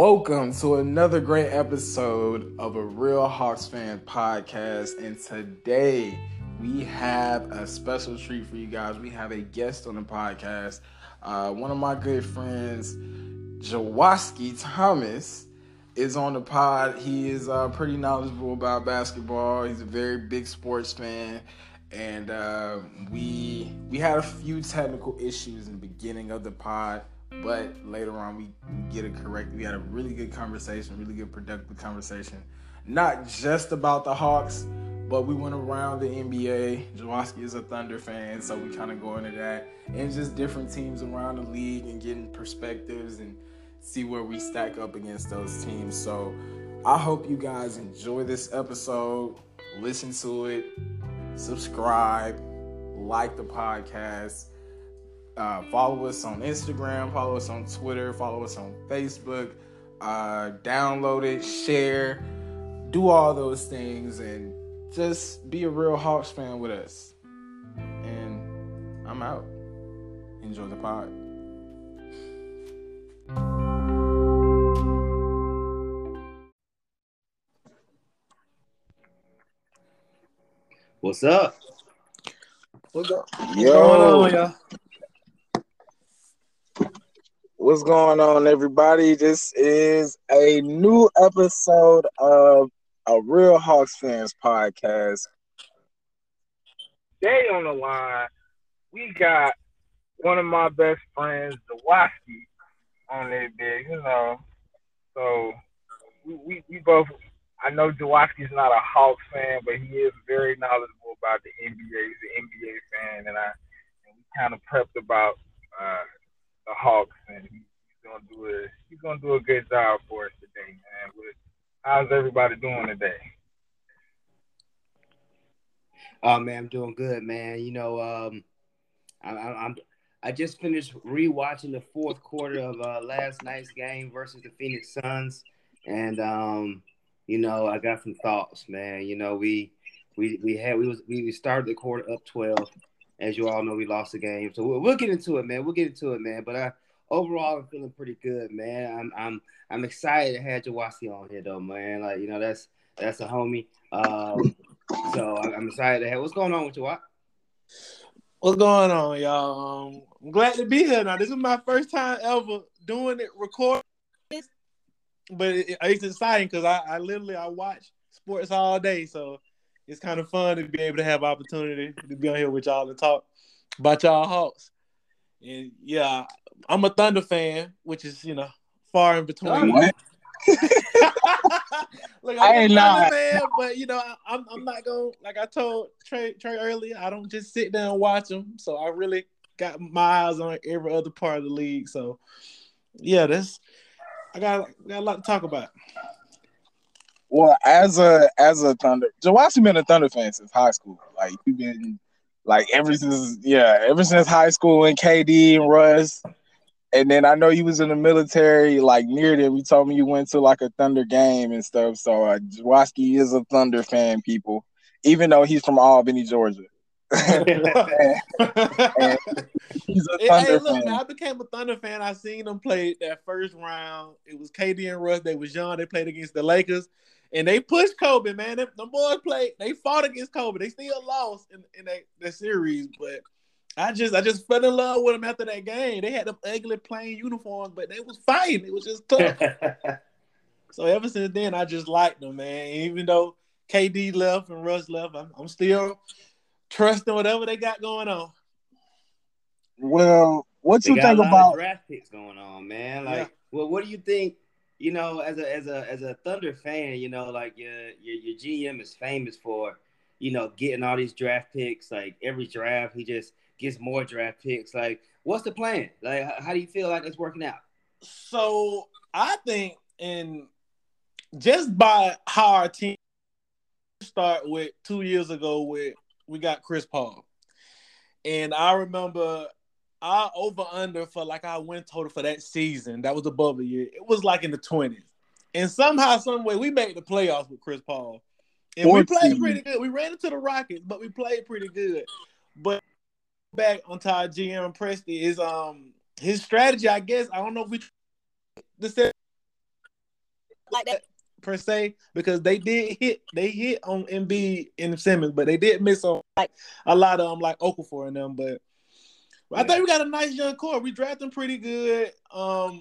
Welcome to another great episode of a Real Hawks Fan podcast. And today we have a special treat for you guys. We have a guest on the podcast, uh, one of my good friends, Jawoski Thomas. Is on the pod. He is uh, pretty knowledgeable about basketball. He's a very big sports fan, and uh, we we had a few technical issues in the beginning of the pod but later on, we, get it correct. We had a really good conversation, really good productive conversation. Not just about the Hawks, but we went around the NBA. Jawoski is a Thunder fan, so we kind of go into that and just different teams around the league and getting perspectives and see where we stack up against those teams. So I hope you guys enjoy this episode. Listen to it, subscribe, like the podcast uh, follow us on Instagram, follow us on Twitter, follow us on Facebook, uh, download it, share, do all those things, and just be a real Hawks fan with us. And I'm out. Enjoy the pod. What's up? What's up? Yo. What's going on, y'all? What's going on, everybody? This is a new episode of a Real Hawks Fans podcast. Today on the line, we got one of my best friends, Jawoski, on there, big, you know. So we, we, we both, I know Jawoski's not a Hawks fan, but he is very knowledgeable about the NBA. He's an NBA fan, and I and we kind of prepped about uh, the Hawks, and he's gonna do a he's gonna do a good job for us today, man. How's everybody doing today? Oh man, I'm doing good, man. You know, um, I, I, I'm I just finished rewatching the fourth quarter of uh, last night's game versus the Phoenix Suns, and um, you know, I got some thoughts, man. You know, we we we had we was we started the quarter up twelve. As you all know, we lost the game, so we'll, we'll get into it, man. We'll get into it, man. But I overall, I'm feeling pretty good, man. I'm I'm I'm excited to have Jawoski on here, though, man. Like you know, that's that's a homie. Um, so I'm excited to have. What's going on with you, what? What's going on, y'all? Um, I'm glad to be here. Now, this is my first time ever doing it, recording, but it, it's exciting because I, I literally I watch sports all day, so it's kind of fun to be able to have opportunity to be on here with y'all and talk about y'all Hawks. And yeah, I'm a Thunder fan, which is you know far in between. Oh, Look, I'm I ain't not. fan, but you know I, am I'm, I'm not gonna like I told Trey Trey earlier. I don't just sit down and watch them. So I really got my eyes on every other part of the league. So yeah, that's I got got a lot to talk about. Well, as a as a Thunder, Jawoski been a Thunder fan since high school. Like you've been like ever since yeah, ever since high school and KD and Russ. And then I know you was in the military, like near there. You told me you went to like a Thunder game and stuff. So uh, Jawoski is a Thunder fan, people, even though he's from Albany, Georgia. and, and he's a Thunder hey, look, fan. I became a Thunder fan. I seen them play that first round. It was KD and Russ. They was young. They played against the Lakers and they pushed Kobe, man. The boys played, they fought against Kobe. They still lost in, in that, that series, but I just I just fell in love with them after that game. They had them ugly plain uniforms, but they was fighting. It was just tough. so ever since then, I just liked them, man. Even though KD left and Russ left, I'm, I'm still trusting whatever they got going on. Well, what you think about draft picks going on, man? Like, yeah. well, what do you think? You know, as a as a as a Thunder fan, you know, like your your, your GM is famous for, you know, getting all these draft picks. Like every draft, he just gets more draft picks. Like, what's the plan? Like, how do you feel like it's working out? So I think, and just by how our team start with two years ago, with we got Chris Paul, and I remember our over under for like our win total for that season, that was above a year. It was like in the twenties, and somehow, some way, we made the playoffs with Chris Paul, and 14. we played pretty good. We ran into the Rockets, but we played pretty good. But back onto our GM Presti is um his strategy. I guess I don't know if we the like that per se because they did hit they hit on Embiid and Simmons, but they did miss on like a lot of them like Okafor and them. But I think we got a nice young core. We drafted them pretty good. Um,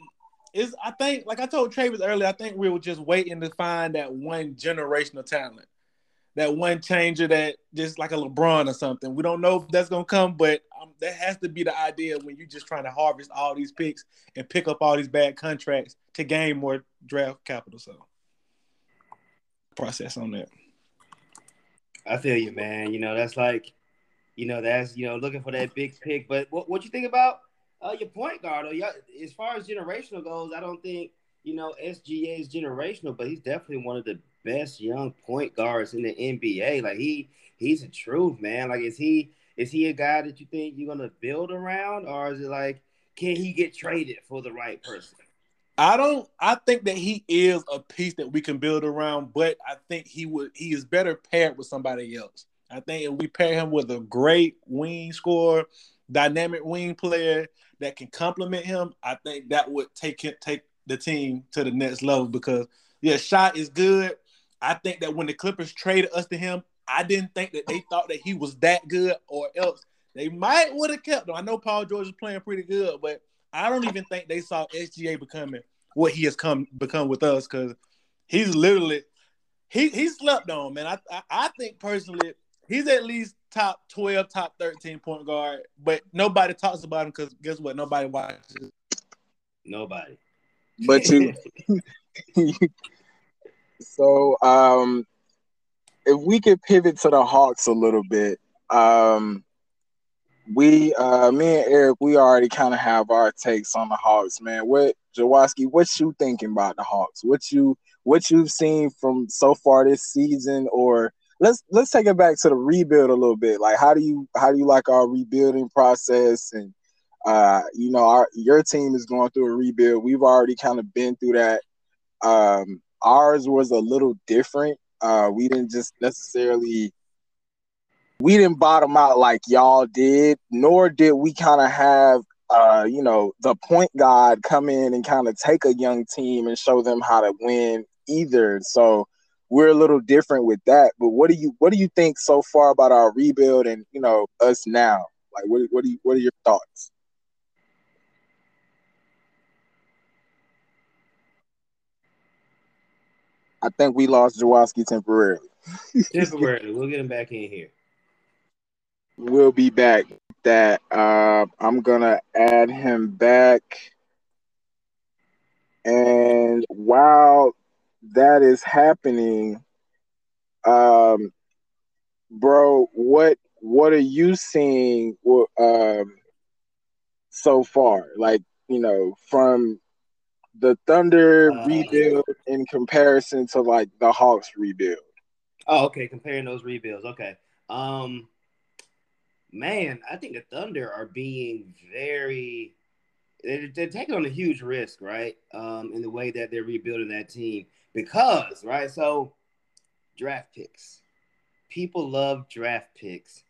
is I think like I told Travis earlier, I think we were just waiting to find that one generational talent, that one changer that just like a LeBron or something. We don't know if that's gonna come, but um, that has to be the idea when you're just trying to harvest all these picks and pick up all these bad contracts to gain more draft capital. So process on that. I feel you, man. You know that's like, you know that's you know looking for that big pick. But what what you think about uh, your point guard, or your, as far as generational goes, I don't think you know SGA is generational, but he's definitely one of the best young point guards in the NBA. Like he he's a truth, man. Like is he is he a guy that you think you're gonna build around, or is it like can he get traded for the right person? I don't. I think that he is a piece that we can build around, but I think he would. He is better paired with somebody else. I think if we pair him with a great wing scorer, dynamic wing player that can complement him, I think that would take it, take the team to the next level. Because yeah, shot is good. I think that when the Clippers traded us to him, I didn't think that they thought that he was that good, or else they might would have kept him. I know Paul George is playing pretty good, but I don't even think they saw SGA becoming what he has come become with us because he's literally he he slept on man. I, I I think personally he's at least top 12, top 13 point guard, but nobody talks about him because guess what? Nobody watches. Nobody. But you, so um, if we could pivot to the Hawks a little bit, um, we, uh, me and Eric, we already kind of have our takes on the Hawks, man. What Jawoski, what you thinking about the Hawks? What you, what you've seen from so far this season, or let's let's take it back to the rebuild a little bit. Like, how do you how do you like our rebuilding process? And uh, you know, our your team is going through a rebuild. We've already kind of been through that. Um, ours was a little different. Uh, we didn't just necessarily we didn't bottom out like y'all did, nor did we kind of have uh, you know, the point guard come in and kind of take a young team and show them how to win either. So we're a little different with that. But what do you what do you think so far about our rebuild and you know us now? Like what what do you what are your thoughts? I think we lost Jawoski temporarily. temporarily. We'll get him back in here. We'll be back. That uh, I'm gonna add him back. And while that is happening, um, bro, what what are you seeing um, so far? Like, you know, from the Thunder uh, rebuild in comparison to like the Hawks rebuild. Oh, okay. Comparing those rebuilds. Okay. Um, man, I think the Thunder are being very. They're, they're taking on a huge risk, right? Um, in the way that they're rebuilding that team because right so draft picks. People love draft picks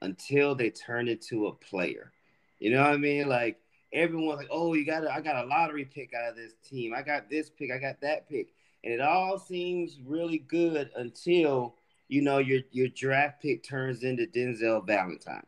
until they turn into a player. You know what i mean? Like everyone's like oh you got i got a lottery pick out of this team. I got this pick. I got that pick. And it all seems really good until you know your your draft pick turns into denzel valentine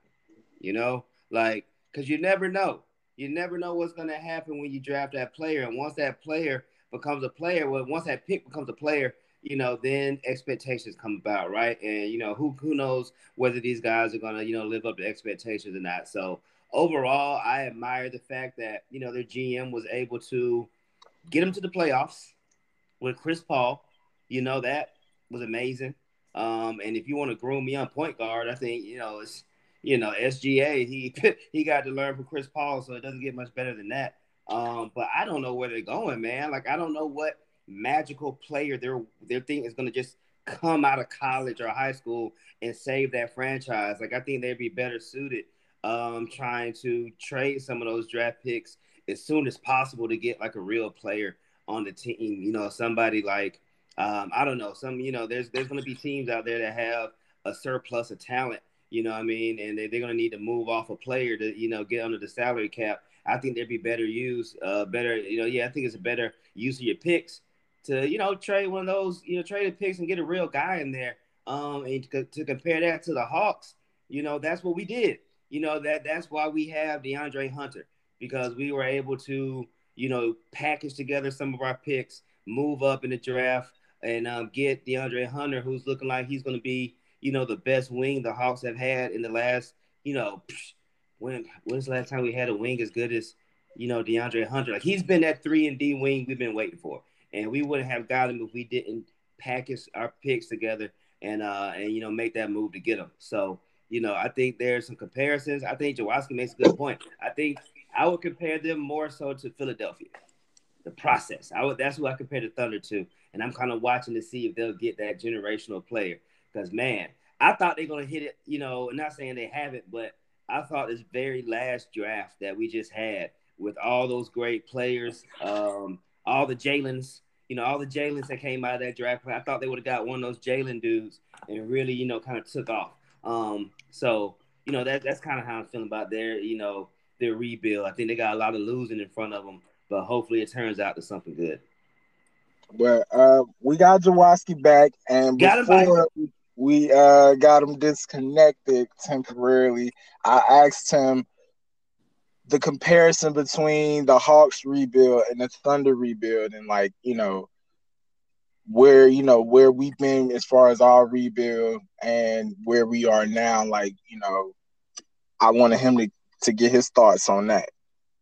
you know? Like because you never know you never know what's going to happen when you draft that player and once that player becomes a player, well, once that pick becomes a player, you know, then expectations come about, right? And you know, who who knows whether these guys are gonna, you know, live up to expectations or not. So overall, I admire the fact that you know their GM was able to get them to the playoffs with Chris Paul. You know that was amazing. Um, and if you want to groom me on point guard, I think you know it's you know SGA. He he got to learn from Chris Paul, so it doesn't get much better than that. Um, but I don't know where they're going, man. Like I don't know what magical player they're they're thinking is gonna just come out of college or high school and save that franchise. Like I think they'd be better suited um, trying to trade some of those draft picks as soon as possible to get like a real player on the team. You know, somebody like um, I don't know, some you know, there's there's gonna be teams out there that have a surplus of talent. You know what I mean? And they, they're gonna need to move off a player to you know get under the salary cap I think there'd be better use, uh, better, you know, yeah, I think it's a better use of your picks to you know trade one of those you know traded picks and get a real guy in there. Um, and to, to compare that to the Hawks, you know that's what we did. You know that that's why we have DeAndre Hunter because we were able to you know package together some of our picks, move up in the draft, and um, get DeAndre Hunter, who's looking like he's going to be you know the best wing the Hawks have had in the last you know when when's the last time we had a wing as good as you know DeAndre Hunter? Like he's been that three and D wing we've been waiting for and we wouldn't have got him if we didn't package our picks together and uh and you know make that move to get him. So you know I think there's some comparisons. I think Jawoski makes a good point. I think I would compare them more so to Philadelphia. The process. I would that's who I compare the Thunder to, and I'm kind of watching to see if they'll get that generational player. Because man, I thought they're gonna hit it. You know, not saying they haven't, but I thought this very last draft that we just had with all those great players, um, all the Jalen's, you know, all the Jalen's that came out of that draft. I thought they would have got one of those Jalen dudes and really, you know, kind of took off. Um, so, you know, that that's kind of how I'm feeling about their, you know, their rebuild. I think they got a lot of losing in front of them, but hopefully it turns out to something good. But uh, we got Jawoski back, and got before we uh, got him disconnected temporarily, I asked him the comparison between the Hawks rebuild and the Thunder rebuild, and like you know where you know where we've been as far as our rebuild and where we are now. Like you know, I wanted him to to get his thoughts on that.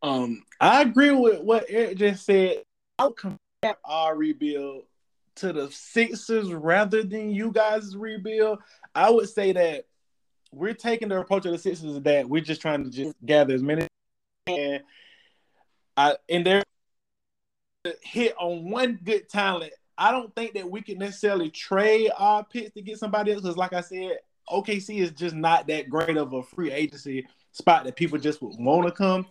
Um, I agree with what Eric just said. I'll compare our rebuild to the Sixers rather than you guys' rebuild. I would say that we're taking the approach of the Sixers that we're just trying to just gather as many and I and they're hit on one good talent. I don't think that we can necessarily trade our picks to get somebody else because, like I said, OKC is just not that great of a free agency spot that people just would want to come.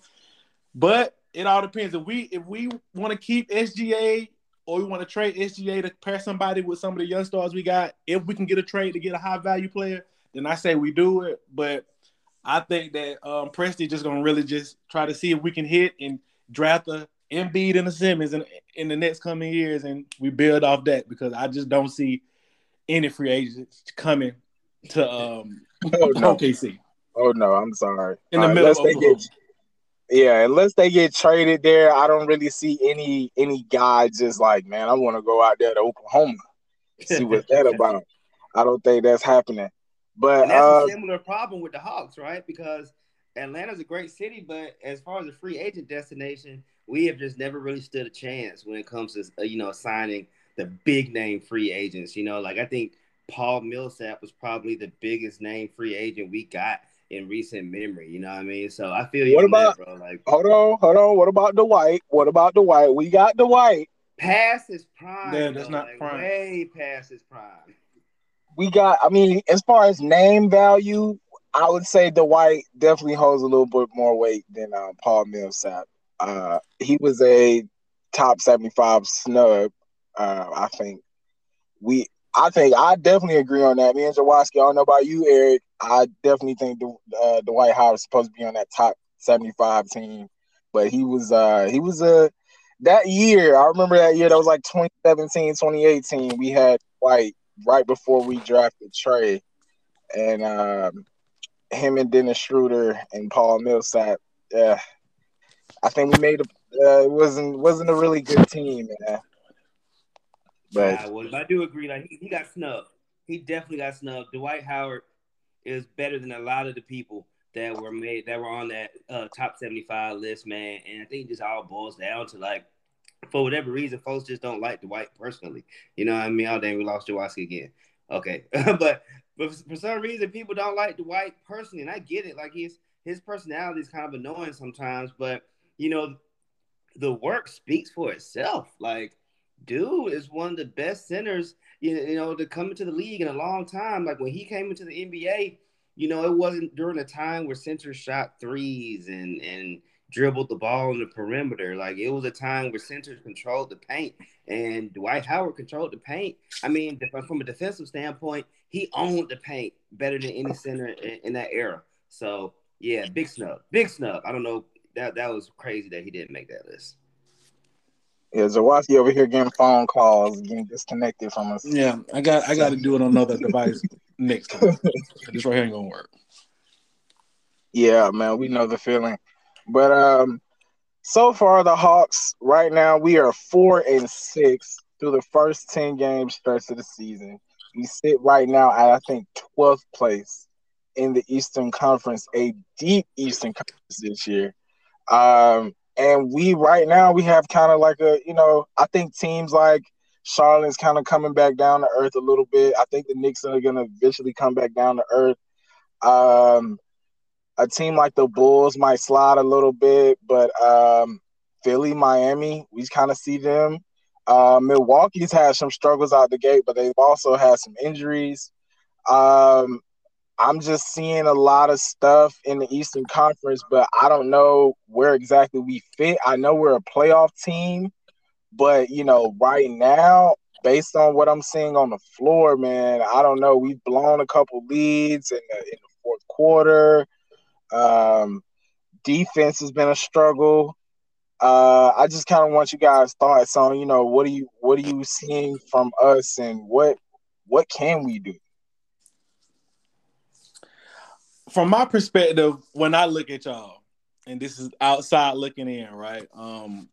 But it all depends. If we if we want to keep SGA or we want to trade SGA to pair somebody with some of the young stars we got, if we can get a trade to get a high value player, then I say we do it. But I think that um, Presti just gonna really just try to see if we can hit and draft a Embiid and a Simmons in, in the next coming years, and we build off that because I just don't see any free agents coming to um, oh, no. OKC. Oh no, I'm sorry. In the middle, unless they get, yeah, unless they get traded there, I don't really see any any guy just like, man, I want to go out there to Oklahoma, see what that about. I don't think that's happening. But and that's uh, a similar problem with the Hawks, right? Because Atlanta's a great city, but as far as a free agent destination, we have just never really stood a chance when it comes to uh, you know signing the big name free agents. You know, like I think Paul Millsap was probably the biggest name free agent we got in recent memory. You know what I mean? So I feel you. What about that, bro? Like, hold on, hold on. What about Dwight? What about Dwight? We got Dwight. Past his prime. Yeah, that's not like, prime. Way past his prime we got. I mean, as far as name value, I would say Dwight definitely holds a little bit more weight than uh, Paul Millsap. Uh, he was a top seventy-five snub. Uh, I think we. I think I definitely agree on that. Me and Jawoski, I don't know about you, Eric. I definitely think uh, Dwight Howard is supposed to be on that top seventy-five team, but he was. Uh, he was a that year. I remember that year. That was like 2017, 2018. We had Dwight right before we drafted Trae, and um, him and Dennis Schroeder and Paul Millsap. Yeah, I think we made a. Uh, it wasn't wasn't a really good team. Yeah, well, I do agree. Like he, he got snubbed. He definitely got snubbed. Dwight Howard is better than a lot of the people that were made that were on that uh, top seventy five list, man. And I think it just all boils down to like for whatever reason, folks just don't like Dwight personally. You know what I mean? Oh, dang, we lost Jawoski again. Okay. but but for some reason, people don't like Dwight personally. And I get it. Like, his, his personality is kind of annoying sometimes. But, you know, the work speaks for itself. Like, dude is one of the best centers, you know, to come into the league in a long time. Like, when he came into the NBA, you know, it wasn't during a time where centers shot threes and, and, dribbled the ball in the perimeter. Like it was a time where centers controlled the paint, and Dwight Howard controlled the paint. I mean, from a defensive standpoint, he owned the paint better than any center in, in that era. So yeah, big snub, big snub. I don't know that that was crazy that he didn't make that list. Yeah, Jawoski over here getting phone calls, getting disconnected from us. Yeah, I got I got to do it on another device next time. this right here ain't gonna work. Yeah, man, we know the feeling. But um, so far the Hawks right now we are four and six through the first ten game stretch of the season. We sit right now at I think twelfth place in the Eastern Conference, a deep Eastern Conference this year. Um, and we right now we have kind of like a you know I think teams like Charlotte's kind of coming back down to earth a little bit. I think the Knicks are going to eventually come back down to earth. Um, a team like the Bulls might slide a little bit, but um, Philly, Miami, we kind of see them. Uh, Milwaukee's had some struggles out the gate, but they've also had some injuries. Um, I'm just seeing a lot of stuff in the Eastern Conference, but I don't know where exactly we fit. I know we're a playoff team, but you know, right now, based on what I'm seeing on the floor, man, I don't know. We've blown a couple leads in the, in the fourth quarter. Um, defense has been a struggle. Uh, I just kind of want you guys' thoughts on, you know, what are you what are you seeing from us, and what what can we do? From my perspective, when I look at y'all, and this is outside looking in, right? Um,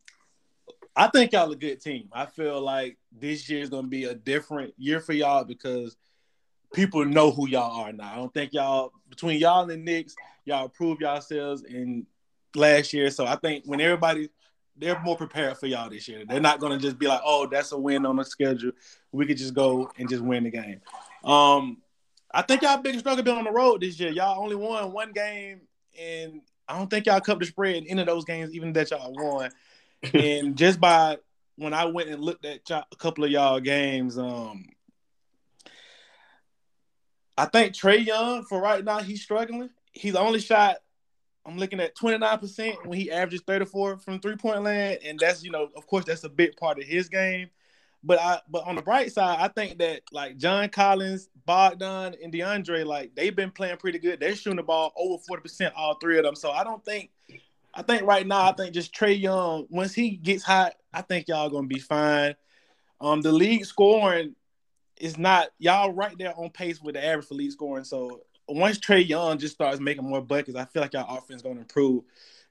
I think y'all a good team. I feel like this year is gonna be a different year for y'all because people know who y'all are now. I don't think y'all between y'all and the Knicks, y'all proved yourselves in last year. So I think when everybody they're more prepared for y'all this year. They're not gonna just be like, oh, that's a win on the schedule. We could just go and just win the game. Um, I think y'all biggest struggle been on the road this year. Y'all only won one game, and I don't think y'all covered the spread in any of those games, even that y'all won. and just by when I went and looked at a couple of y'all games, um, I think Trae Young for right now he's struggling. He's only shot. I'm looking at 29% when he averages 34 from three point land, and that's you know of course that's a big part of his game. But I but on the bright side, I think that like John Collins, Bogdan, and DeAndre, like they've been playing pretty good. They're shooting the ball over 40%, all three of them. So I don't think I think right now, I think just Trae Young, once he gets hot, I think y'all gonna be fine. Um, the league scoring is not y'all right there on pace with the average for league scoring. So once Trae Young just starts making more buckets, I feel like y'all offense gonna improve.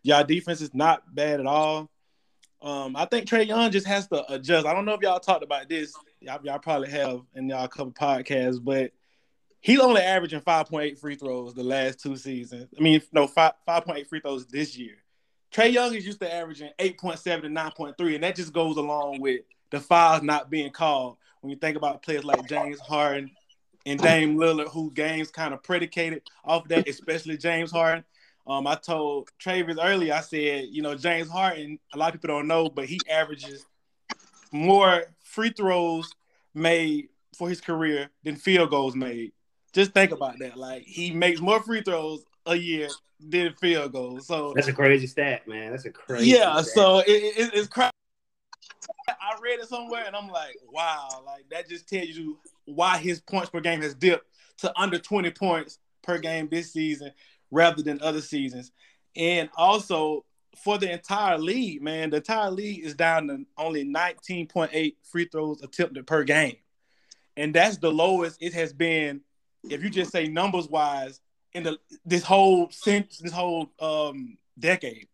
Y'all defense is not bad at all. Um, I think Trae Young just has to adjust. I don't know if y'all talked about this. Y'all, y'all probably have in y'all couple podcasts, but he's only averaging 5.8 free throws the last two seasons. I mean, no, 5, 5.8 free throws this year. Trae Young is used to averaging 8.7 to 9.3, and that just goes along with the fouls not being called. When you think about players like James Harden and Dame Lillard, who games kind of predicated off that, especially James Harden. Um, I told Travis earlier, I said, you know, James Harden, a lot of people don't know, but he averages more free throws made for his career than field goals made. Just think about that. Like he makes more free throws a year than field goals. So that's a crazy stat, man. That's a crazy. Yeah. Stat. So it, it, it's crazy. I read it somewhere and I'm like, wow, like that just tells you why his points per game has dipped to under 20 points per game this season rather than other seasons. And also for the entire league, man, the entire league is down to only 19.8 free throws attempted per game. And that's the lowest it has been if you just say numbers wise in the this whole since this whole um decade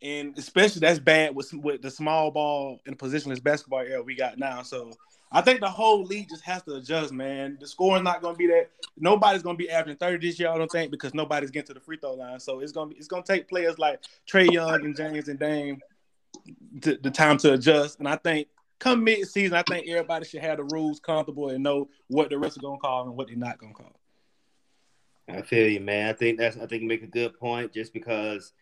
and especially that's bad with with the small ball and positionless basketball era we got now. So I think the whole league just has to adjust, man. The scoring's not going to be that. Nobody's going to be averaging thirty this year. I don't think because nobody's getting to the free throw line. So it's going to be it's going to take players like Trae Young and James and Dame to, the time to adjust. And I think come mid season, I think everybody should have the rules comfortable and know what the rest are going to call and what they're not going to call. I feel you, man. I think that's I think you make a good point just because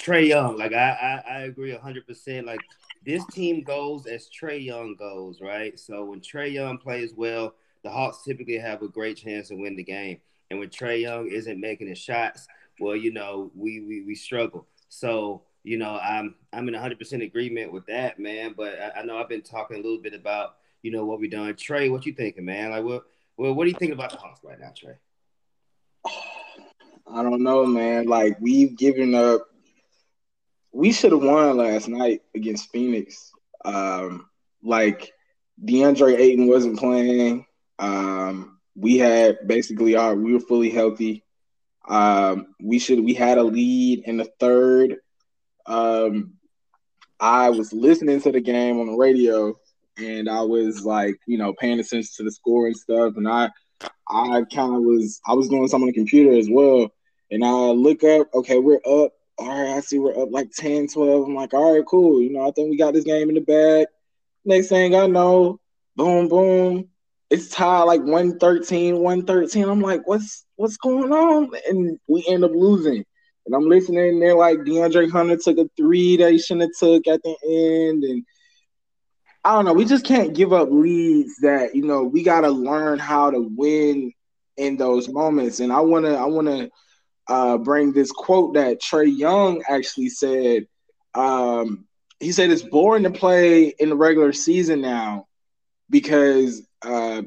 Trae Young, like I, I, I agree hundred percent. Like this team goes as Trae Young goes, right? So when Trae Young plays well, the Hawks typically have a great chance to win the game. And when Trae Young isn't making his shots, well, you know, we we, we struggle. So you know, I'm I'm in 100 percent agreement with that, man. But I, I, know I've been talking a little bit about you know what we done. Trey, what you thinking, man? Like what well, what do you think about the Hawks right now, Trey? I don't know, man. Like we've given up we should have won last night against Phoenix. Um, like DeAndre Ayton wasn't playing. Um, we had basically our we were fully healthy. Um, we should we had a lead in the third. Um, I was listening to the game on the radio, and I was like, you know, paying attention to the score and stuff. And I, I kind of was I was doing something on the computer as well. And I look up, okay, we're up. All right, I see we're up like 10, 12. I'm like, all right, cool. You know, I think we got this game in the bag. Next thing I know, boom, boom, it's tied like 113, 113. I'm like, what's what's going on? And we end up losing. And I'm listening, and they're like, DeAndre Hunter took a three that he shouldn't have took at the end. And I don't know, we just can't give up leads that, you know, we gotta learn how to win in those moments. And I wanna, I wanna uh, bring this quote that Trae Young actually said. Um, he said it's boring to play in the regular season now because uh,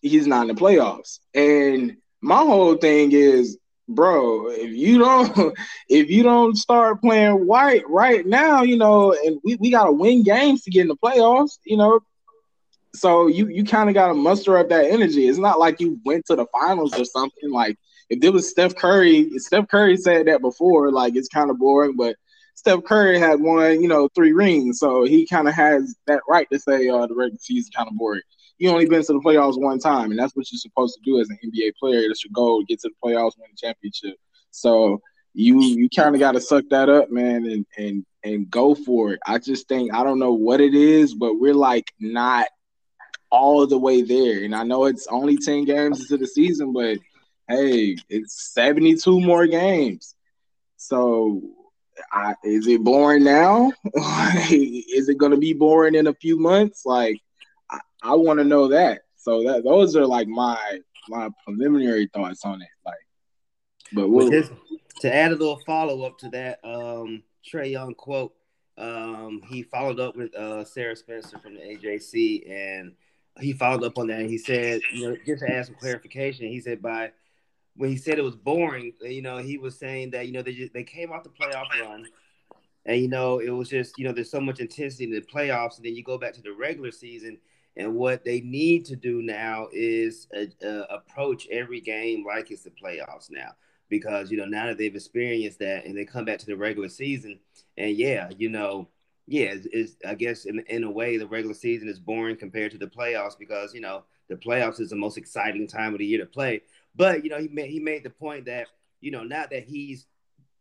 he's not in the playoffs. And my whole thing is, bro, if you don't if you don't start playing white right now, you know, and we, we gotta win games to get in the playoffs, you know. So you you kind of gotta muster up that energy. It's not like you went to the finals or something. Like if there was Steph Curry, Steph Curry said that before, like it's kind of boring, but Steph Curry had won, you know, three rings, so he kind of has that right to say uh, the regular season kind of boring. You only been to the playoffs one time, and that's what you're supposed to do as an NBA player. That's your goal: get to the playoffs, win the championship. So you you kind of got to suck that up, man, and and and go for it. I just think I don't know what it is, but we're like not all the way there. And I know it's only ten games into the season, but hey, it's seventy two more games. So I, is it boring now? is it going to be boring in a few months? Like, I, I want to know that. So that those are like my my preliminary thoughts on it. Like, but we'll, just, to add a little follow up to that, um, Trae Young quote. Um, he followed up with uh, Sarah Spencer from the AJC, and he followed up on that. And he said, you know, just to add some clarification, he said by when he said it was boring, you know, he was saying that you know they just, they came off the playoff run, and you know it was just you know there's so much intensity in the playoffs, and then you go back to the regular season, and what they need to do now is uh, uh, approach every game like it's the playoffs now, because you know now that they've experienced that, and they come back to the regular season, and yeah, you know. Yeah, it's, it's, I guess in, in a way the regular season is boring compared to the playoffs because you know the playoffs is the most exciting time of the year to play. But you know, he made he made the point that you know not that he's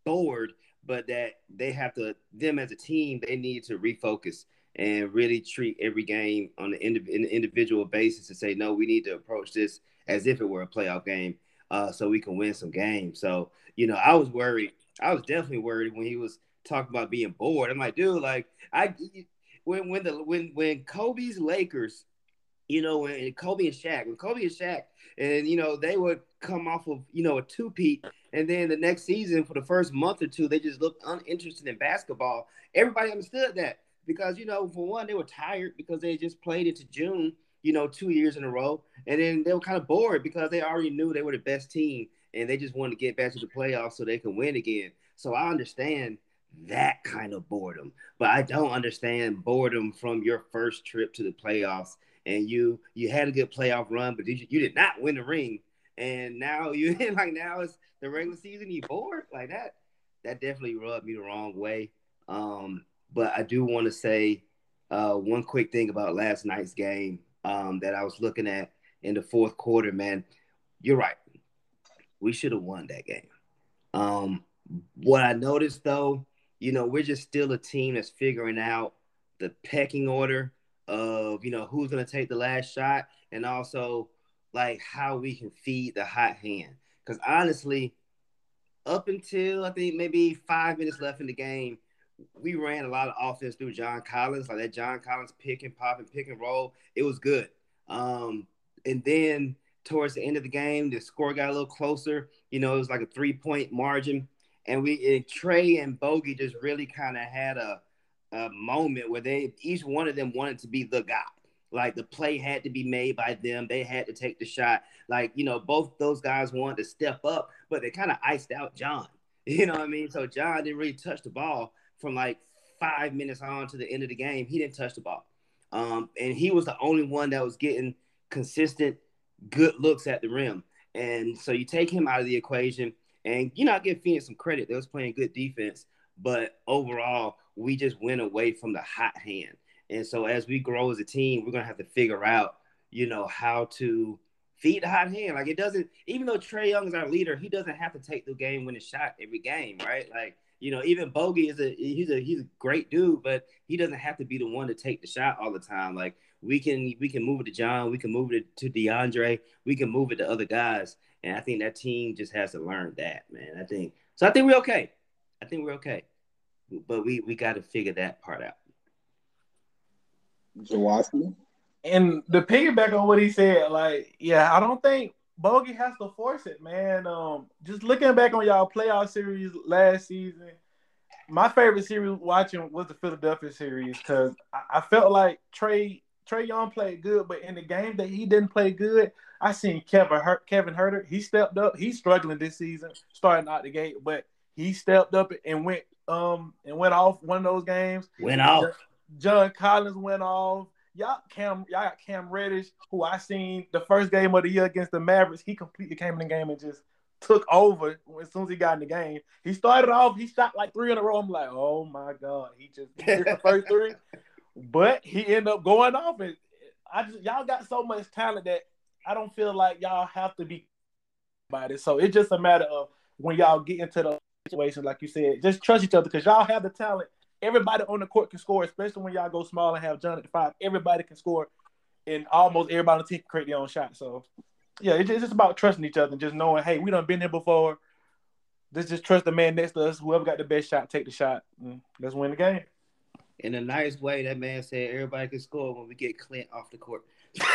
bored, but that they have to them as a team they need to refocus and really treat every game on an individual basis and say no, we need to approach this as if it were a playoff game, uh, so we can win some games. So you know, I was worried. I was definitely worried when he was talking about being bored. I'm like, dude, like I when when the when when Kobe's Lakers you know, and Kobe and Shaq, when Kobe and Shaq, and you know, they would come off of you know a two peat, and then the next season for the first month or two, they just looked uninterested in basketball. Everybody understood that because you know, for one, they were tired because they just played into June, you know, two years in a row, and then they were kind of bored because they already knew they were the best team, and they just wanted to get back to the playoffs so they can win again. So I understand that kind of boredom, but I don't understand boredom from your first trip to the playoffs and you you had a good playoff run, but you, you did not win the ring. And now you like now it's the regular season. You bored like that. That definitely rubbed me the wrong way. Um, but I do want to say uh, one quick thing about last night's game um, that I was looking at in the fourth quarter. Man, you're right. We should have won that game. Um, what I noticed though, you know, we're just still a team that's figuring out the pecking order of you know who's going to take the last shot and also like how we can feed the hot hand. Because honestly up until i think maybe five minutes left in the game we ran a lot of offense through john collins. Like that john collins pick and pop and pick and roll it was good. Um, and then towards the end of the game the score got a little closer. You know it was like a three point margin. And we and trae and bogey just really kind of had a a moment where they each one of them wanted to be the guy. Like the play had to be made by them. They had to take the shot. Like, you know, both those guys wanted to step up, but they kind of iced out John. You know what I mean? So John didn't really touch the ball from like five minutes on to the end of the game, he didn't touch the ball. Um, and he was the only one that was getting consistent good looks at the rim. And so you take him out of the equation, and you know, I give Phoenix some credit. They was playing good defense, but overall, we just went away from the hot hand. And so as we grow as a team, we're gonna have to figure out, you know, how to feed the hot hand. Like it doesn't, even though Trae Young is our leader, he doesn't have to take the game winning shot every game, right? Like you know, even Bogey is a he's a he's a great dude, but he doesn't have to be the one to take the shot all the time. Like we can we can move it to John, we can move it to DeAndre, we can move it to other guys, and I think that team just has to learn that, man. I think so. I think we're okay. I think we're okay, but we we got to figure that part out. Jawoski. And the piggyback on what he said, like, yeah, I don't think Bogey has to force it, man. Um, just looking back on y'all playoff series last season, my favorite series watching was the Philadelphia series because I, I, felt like Trey Trae Young played good, but in the game that he didn't play good, I seen Kevin Hurt, Kevin Huerter. He stepped up. He's struggling this season, starting out the gate, but he stepped up and went um and went off one of those games. Went off. John Collins went off y'all Cam y'all got Cam Reddish, who I seen the first game of the year against the Mavericks. He completely came in the game and just took over as soon as he got in the game. He started off, he shot like three in a row. I'm like, oh my god, he just hit the first three. But he ended up going off and I just y'all got so much talent that I don't feel like y'all have to be about it. So it's just a matter of when y'all get into the situation, like you said, just trust each other because y'all have the talent everybody on the court can score, especially when y'all go small and have John at the five. Everybody can score, and almost everybody on the team can create their own shot. So, yeah, it's just about trusting each other and just knowing, hey, we done been here before. Let's just trust the man next to us. Whoever got the best shot, take the shot. let's win the game. In a nice way, that man said everybody can score when we get Clint off the court.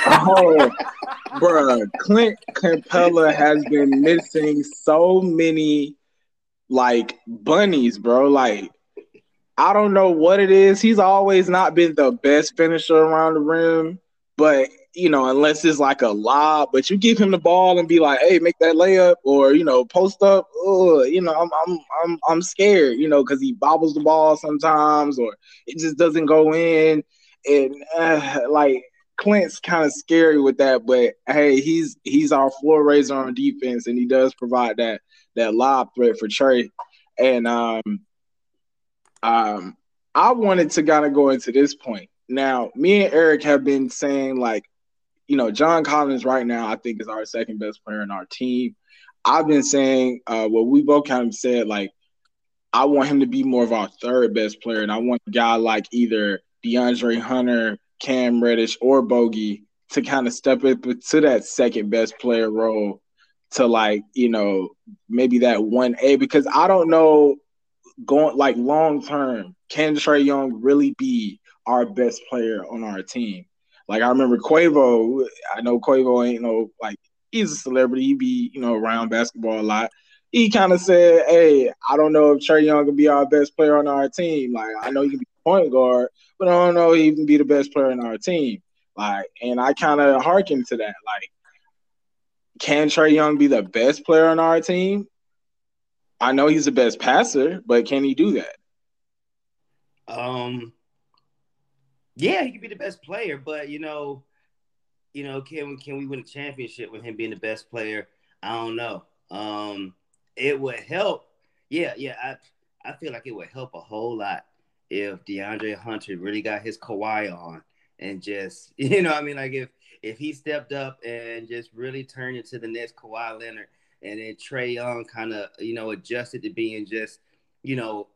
oh, bro, Clint Capela has been missing so many like bunnies, bro. Like I don't know what it is. He's always not been the best finisher around the rim, but you know, unless it's like a lob, but you give him the ball and be like, "Hey, make that layup," or you know, post up. Ugh, you know, I'm I'm I'm I'm scared, you know, because he bobbles the ball sometimes, or it just doesn't go in, and uh, like Clint's kind of scary with that. But hey, he's he's our floor raiser on defense, and he does provide that that lob threat for Trae. and um um, I wanted to kind of go into this point. Now, me and Eric have been saying like, you know, John Collins right now, I think is our second best player in our team. I've been saying uh, what we both kind of said, like, I want him to be more of our third best player, and I want a guy like either DeAndre Hunter, Cam Reddish, or Bogey to kind of step up to that second best player role to like, you know, maybe that one A because I don't know going like long term, can Trae Young really be our best player on our team? Like I remember Quavo. I know Quavo ain't no like he's a celebrity. He be you know around basketball a lot. He kind of said, "Hey, I don't know if Trae Young can be our best player on our team. Like I know he can be point guard, but I don't know he can be the best player on our team. Like, and I kind of hearken to that. Like, can Trae Young be the best player on our team? I know he's the best passer, but can he do that? Um, yeah, he could be the best player, but you know, you know, can we can we win a championship with him being the best player? I don't know. Um, it would help. Yeah, yeah, I I feel like it would help a whole lot if DeAndre Hunter really got his Kawhi on and just you know, I mean, like if if he stepped up and just really turned into the next Kawhi Leonard and then Trae Young kind of you know adjusted to being just you know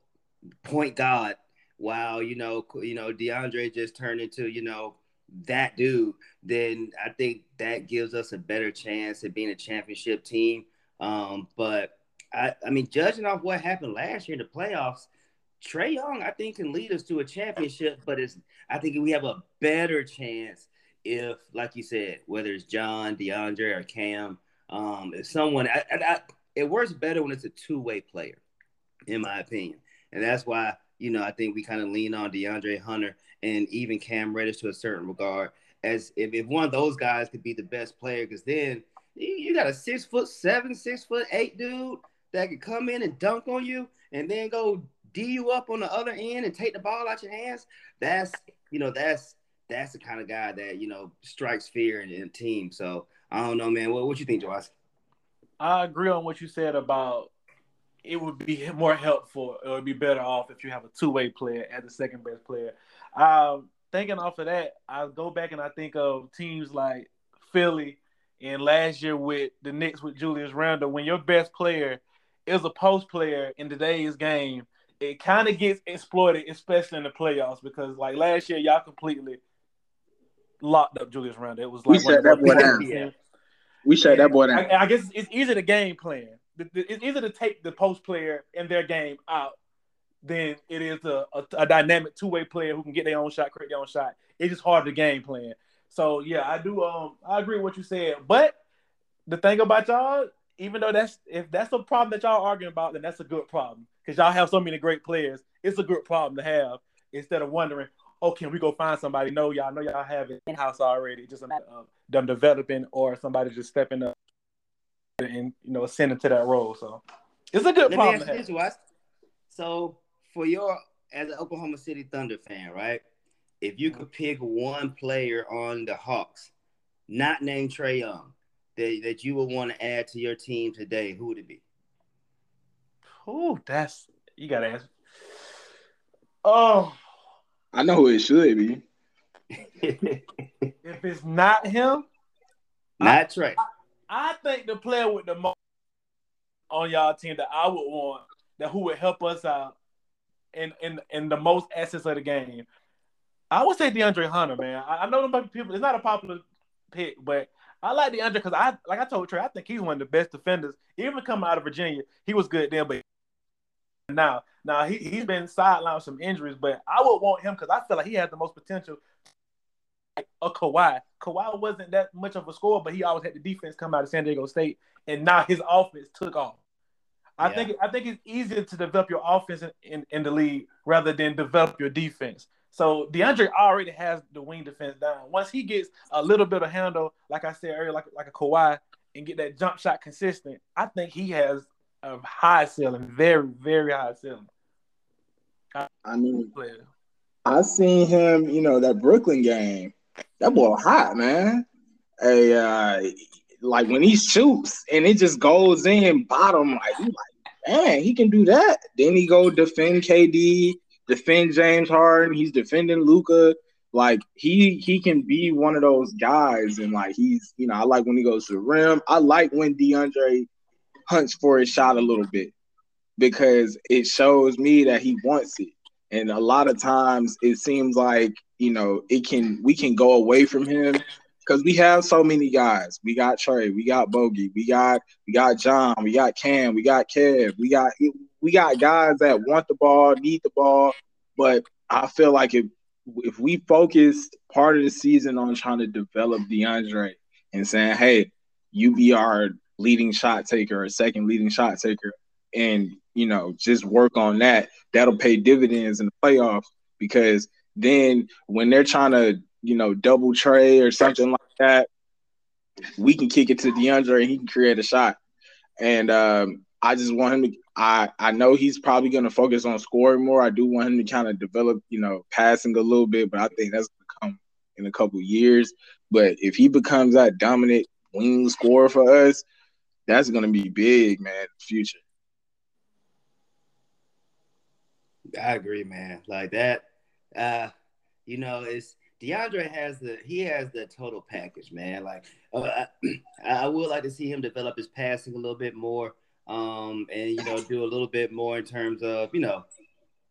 point guard, while you know you know DeAndre just turned into you know that dude. Then I think that gives us a better chance at being a championship team. Um, but I, I mean, judging off what happened last year in the playoffs, Trae Young, I think, can lead us to a championship. But it's I think we have a better chance if, like you said, whether it's John, DeAndre, or Cam, um, if someone, I, I, it works better when it's a two way player, in my opinion, and that's why you know I think we kind of lean on DeAndre Hunter and even Cam Reddish to a certain regard. As if, if one of those guys could be the best player, because then you, you got a six foot seven, six foot eight dude that could come in and dunk on you, and then go D you up on the other end and take the ball out your hands, that's you know that's that's the kind of guy that you know strikes fear in, in a team. So I don't know, man. What what you think, Josh? I agree on what you said about it would be more helpful. It would be better off if you have a two way player as the second best player. Um, thinking off of that, I go back and I think of teams like Philly and last year with the Knicks with Julius Randle. When your best player is a post player in today's game, it kind of gets exploited, especially in the playoffs, because like last year, y'all completely locked up Julius Randle. It was like we shut that boy down. We shut that boy down. I, I guess it's easier to game plan. It's easier to take the post player in their game out than it is a, a, a dynamic two way player who can get their own shot, create their own shot. It's just hard to game plan. So yeah, I do. Um, I agree with what you said. But the thing about y'all, even though that's if that's a problem that y'all arguing about, then that's a good problem because y'all have so many great players. It's a good problem to have instead of wondering, oh, can we go find somebody? No, y'all know y'all have it in house already. Just a matter of them developing or somebody just stepping up and you know ascending to that role. So it's a good Let problem. Me ask this, So for your as an Oklahoma City Thunder fan, right? If you could pick one player on the Hawks, not named Trae Young, that, that you would want to add to your team today, who would it be? Oh, that's you gotta ask. Oh, I know who it should be. if it's not him, that's right. I, I, think the player with the most on y'all team that I would want that who would help us out in in in the most assets of the game. I would say DeAndre Hunter, man. I, I know them people. It's not a popular pick, but I like DeAndre because I like I told Trey, I think he's one of the best defenders. Even coming out of Virginia, he was good then, but now now he he's been sidelined with some injuries, but I would want him because I feel like he has the most potential. a Kawhi. Kawhi wasn't that much of a scorer, but he always had the defense come out of San Diego State, and now his offense took off. I yeah. think I think it's easier to develop your offense in, in, in, the league rather than develop your defense. So DeAndre already has the wing defense down. Once he gets a little bit of handle, like I said earlier, like like a Kawhi, and get that jump shot consistent, I think he has a high ceiling, very very high ceiling. I, I mean, I seen him, you know, that Brooklyn game. That boy hot, man. Hey, uh, like when he shoots and it just goes in bottom, like, like, man, he can do that. Then he go defend KD, defend James Harden. He's defending Luka. Like he he can be one of those guys, and like he's you know I like when he goes to the rim. I like when DeAndre hunts for his shot a little bit because it shows me that he wants it. And a lot of times it seems like you know it can we can go away from him because we have so many guys. We got Trae, we got Bogey, we got we got John, we got Cam, we got Kev, we got we got guys that want the ball, need the ball, but I feel like if if we focused part of the season on trying to develop DeAndre and saying, "Hey, you be our leading shot taker or second leading shot taker," and you know just work on that, that'll pay dividends in the playoffs because then when they're trying to you know, double Trae or something like that, we can kick it to DeAndre and he can create a shot. And um, I just want him to. I I know he's probably going to focus on scoring more. I do want him to kind of develop, you know, passing a little bit, but I think that's going to come in a couple years. But if he becomes that dominant wing scorer for us, that's to be big, man. future. I agree, man. Like that. Uh, you know, it's DeAndre has the he has the total package, man. Like uh, I, I, would like to see him develop his passing a little bit more, um, and you know do a little bit more in terms of you know,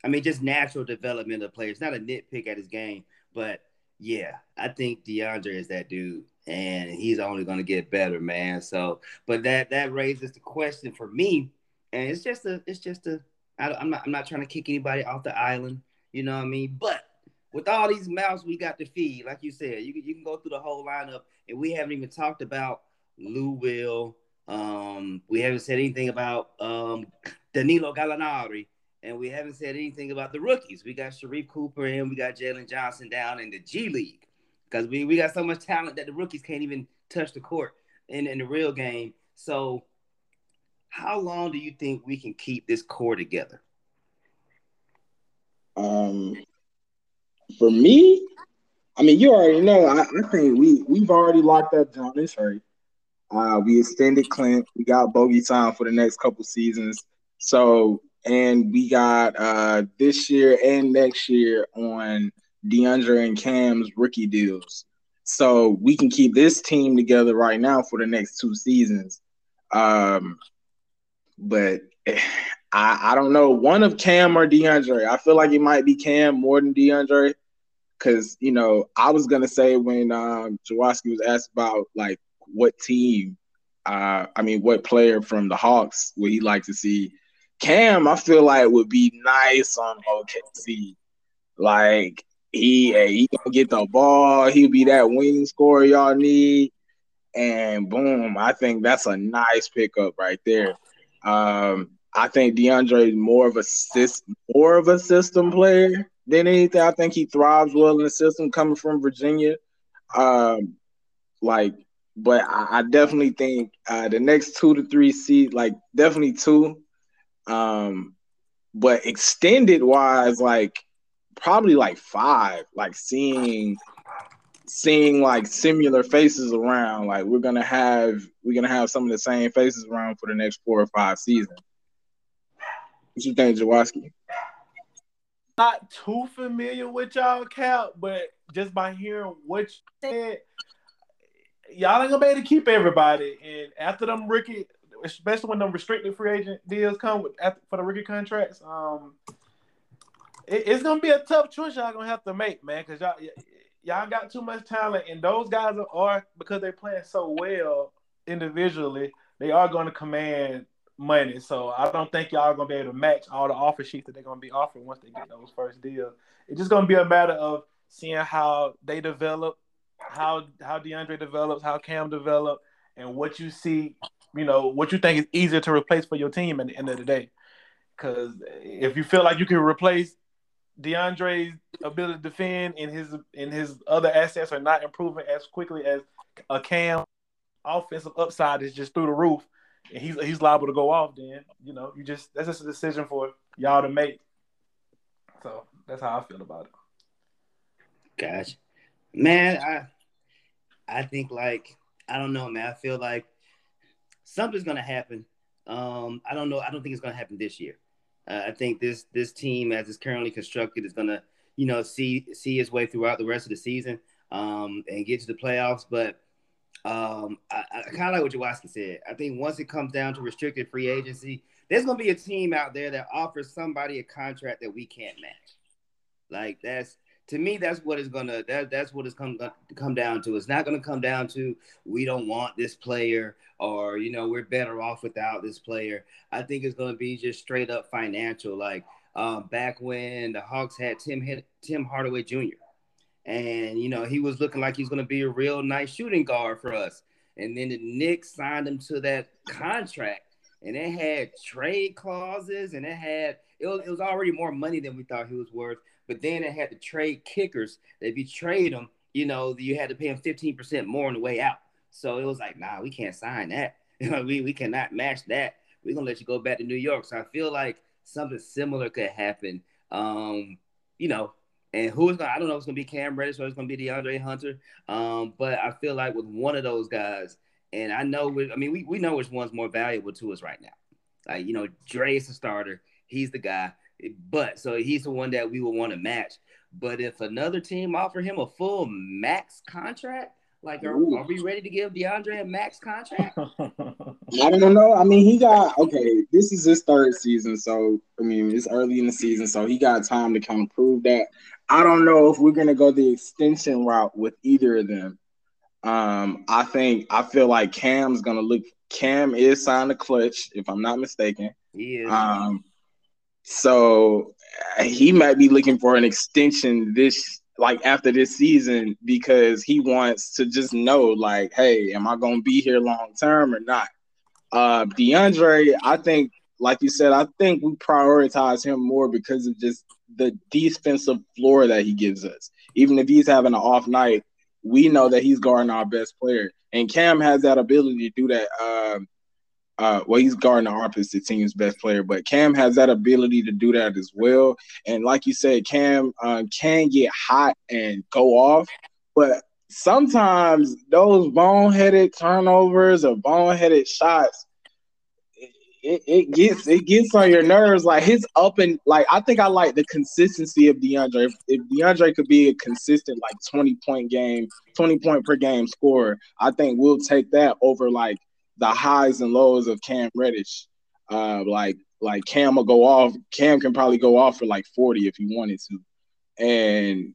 I mean just natural development of players. Not a nitpick at his game, but yeah, I think DeAndre is that dude, and he's only going to get better, man. So, but that that raises the question for me, and it's just a it's just a I, I'm not I'm not trying to kick anybody off the island, you know what I mean, but with all these mouths we got to feed, like you said, you can, you can go through the whole lineup, and we haven't even talked about Lou Will. Um, we haven't said anything about um, Danilo Gallinari, and we haven't said anything about the rookies. We got Sharife Cooper and we got Jalen Johnson down in the G League because we, we got so much talent that the rookies can't even touch the court in, in the real game. So, how long do you think we can keep this core together? Um, for me, I mean, you already know. I, I think we we've already locked up John Ishurry. Uh, we extended Clint. We got Bogey time for the next couple seasons. So, and we got uh, this year and next year on DeAndre and Cam's rookie deals. So we can keep this team together right now for the next two seasons. Um, but I, I don't know one of Cam or DeAndre. I feel like it might be Cam more than DeAndre. Cause you know, I was gonna say when um Jawoski was asked about like what team, uh, I mean, what player from the Hawks would he like to see? Cam, I feel like would be nice on OKC. Like he, he gonna get the ball. He'll be that wing scorer y'all need, and boom, I think that's a nice pickup right there. Um, I think DeAndre is more of a more of a system player than anything. I think he thrives well in the system coming from Virginia. Um, like but I, I definitely think uh, the next two to three seats, like definitely two. Um, but extended wise, like probably like five. Like seeing seeing like similar faces around. Like we're gonna have we're gonna have some of the same faces around for the next four or five seasons. What you think, Jawoski? Not too familiar with y'all, Cap, but just by hearing what you said, y'all ain't gonna be able to keep everybody. And after them rookie, especially when them restricted free agent deals come with after, for the rookie contracts, um, it, it's gonna be a tough choice y'all gonna have to make, man, because y'all y'all got too much talent, and those guys are because they're playing so well individually, they are going to command money. So I don't think y'all are gonna be able to match all the offer sheets that they're gonna be offering once they get those first deals. It's just gonna be a matter of seeing how they develop how how DeAndre develops, how Cam develop, and what you see, you know, what you think is easier to replace for your team at the end of the day. Because if you feel like you can replace DeAndre's ability to defend and his and his other assets are not improving as quickly as a Cam offensive upside is just through the roof, and he's he's liable to go off. Then you know you just that's just a decision for y'all to make. So that's how I feel about it. Gotcha. Man, I I think like I don't know, man. I feel like something's gonna happen. Um, I don't know. I don't think it's gonna happen this year. Uh, I think this this team, as it's currently constructed, is gonna you know see see its way throughout the rest of the season um, and get to the playoffs. But um, I, I kind of like what Jawoski said. I think once it comes down to restricted free agency, there's gonna be a team out there that offers somebody a contract that we can't match. Like that's to me, that's what is gonna that that's what it's come come down to. It's not gonna come down to we don't want this player or you know we're better off without this player. I think it's gonna be just straight up financial. Like um, back when the Hawks had Tim Tim Hardaway Jr. and you know he was looking like he's gonna be a real nice shooting guard for us. And then the Knicks signed him to that contract, and it had trade clauses, and it had it was, it was already more money than we thought he was worth. But then it had to trade kickers. If you trade them, you know, you had to pay them 15% more on the way out. So it was like, nah, we can't sign that. we, we cannot match that. We're gonna let you go back to New York. So I feel like something similar could happen. Um, you know, and who is gonna I don't know if it's gonna be Cam Reddish or it's gonna be DeAndre Hunter. Um, but I feel like with one of those guys, and I know I mean we, we know which one's more valuable to us right now. Like, you know, Dre is the starter, he's the guy. But so he's the one that we would want to match. But if another team offer him a full max contract, like are, are we ready to give DeAndre a max contract? I don't know. I mean, he got okay. This is his third season, so I mean, it's early in the season, so he got time to kind of prove that. I don't know if we're gonna go the extension route with either of them. Um, I think I feel like Cam's gonna look. Cam is signed a Klutch, if I'm not mistaken. He is. Um, so he might be looking for an extension this like after this season because he wants to just know like, hey, am I gonna be here long term or not? Uh DeAndre, I think, like you said, I think we prioritize him more because of just the defensive floor that he gives us. Even if he's having an off night, we know that he's guarding our best player. And Cam has that ability to do that. Um, Uh, well, he's guarding the opposite team's best player, but Cam has that ability to do that as well. And like you said, Cam uh, can get hot and go off, but sometimes those boneheaded turnovers or boneheaded shots it, it gets it gets on your nerves. Like his up and like I think I like the consistency of DeAndre. If, if DeAndre could be a consistent like twenty point game, twenty point per game scorer, I think we'll take that over like the highs and lows of Cam Reddish. Uh, like like Cam will go off. Cam can probably go off for like forty if he wanted to, and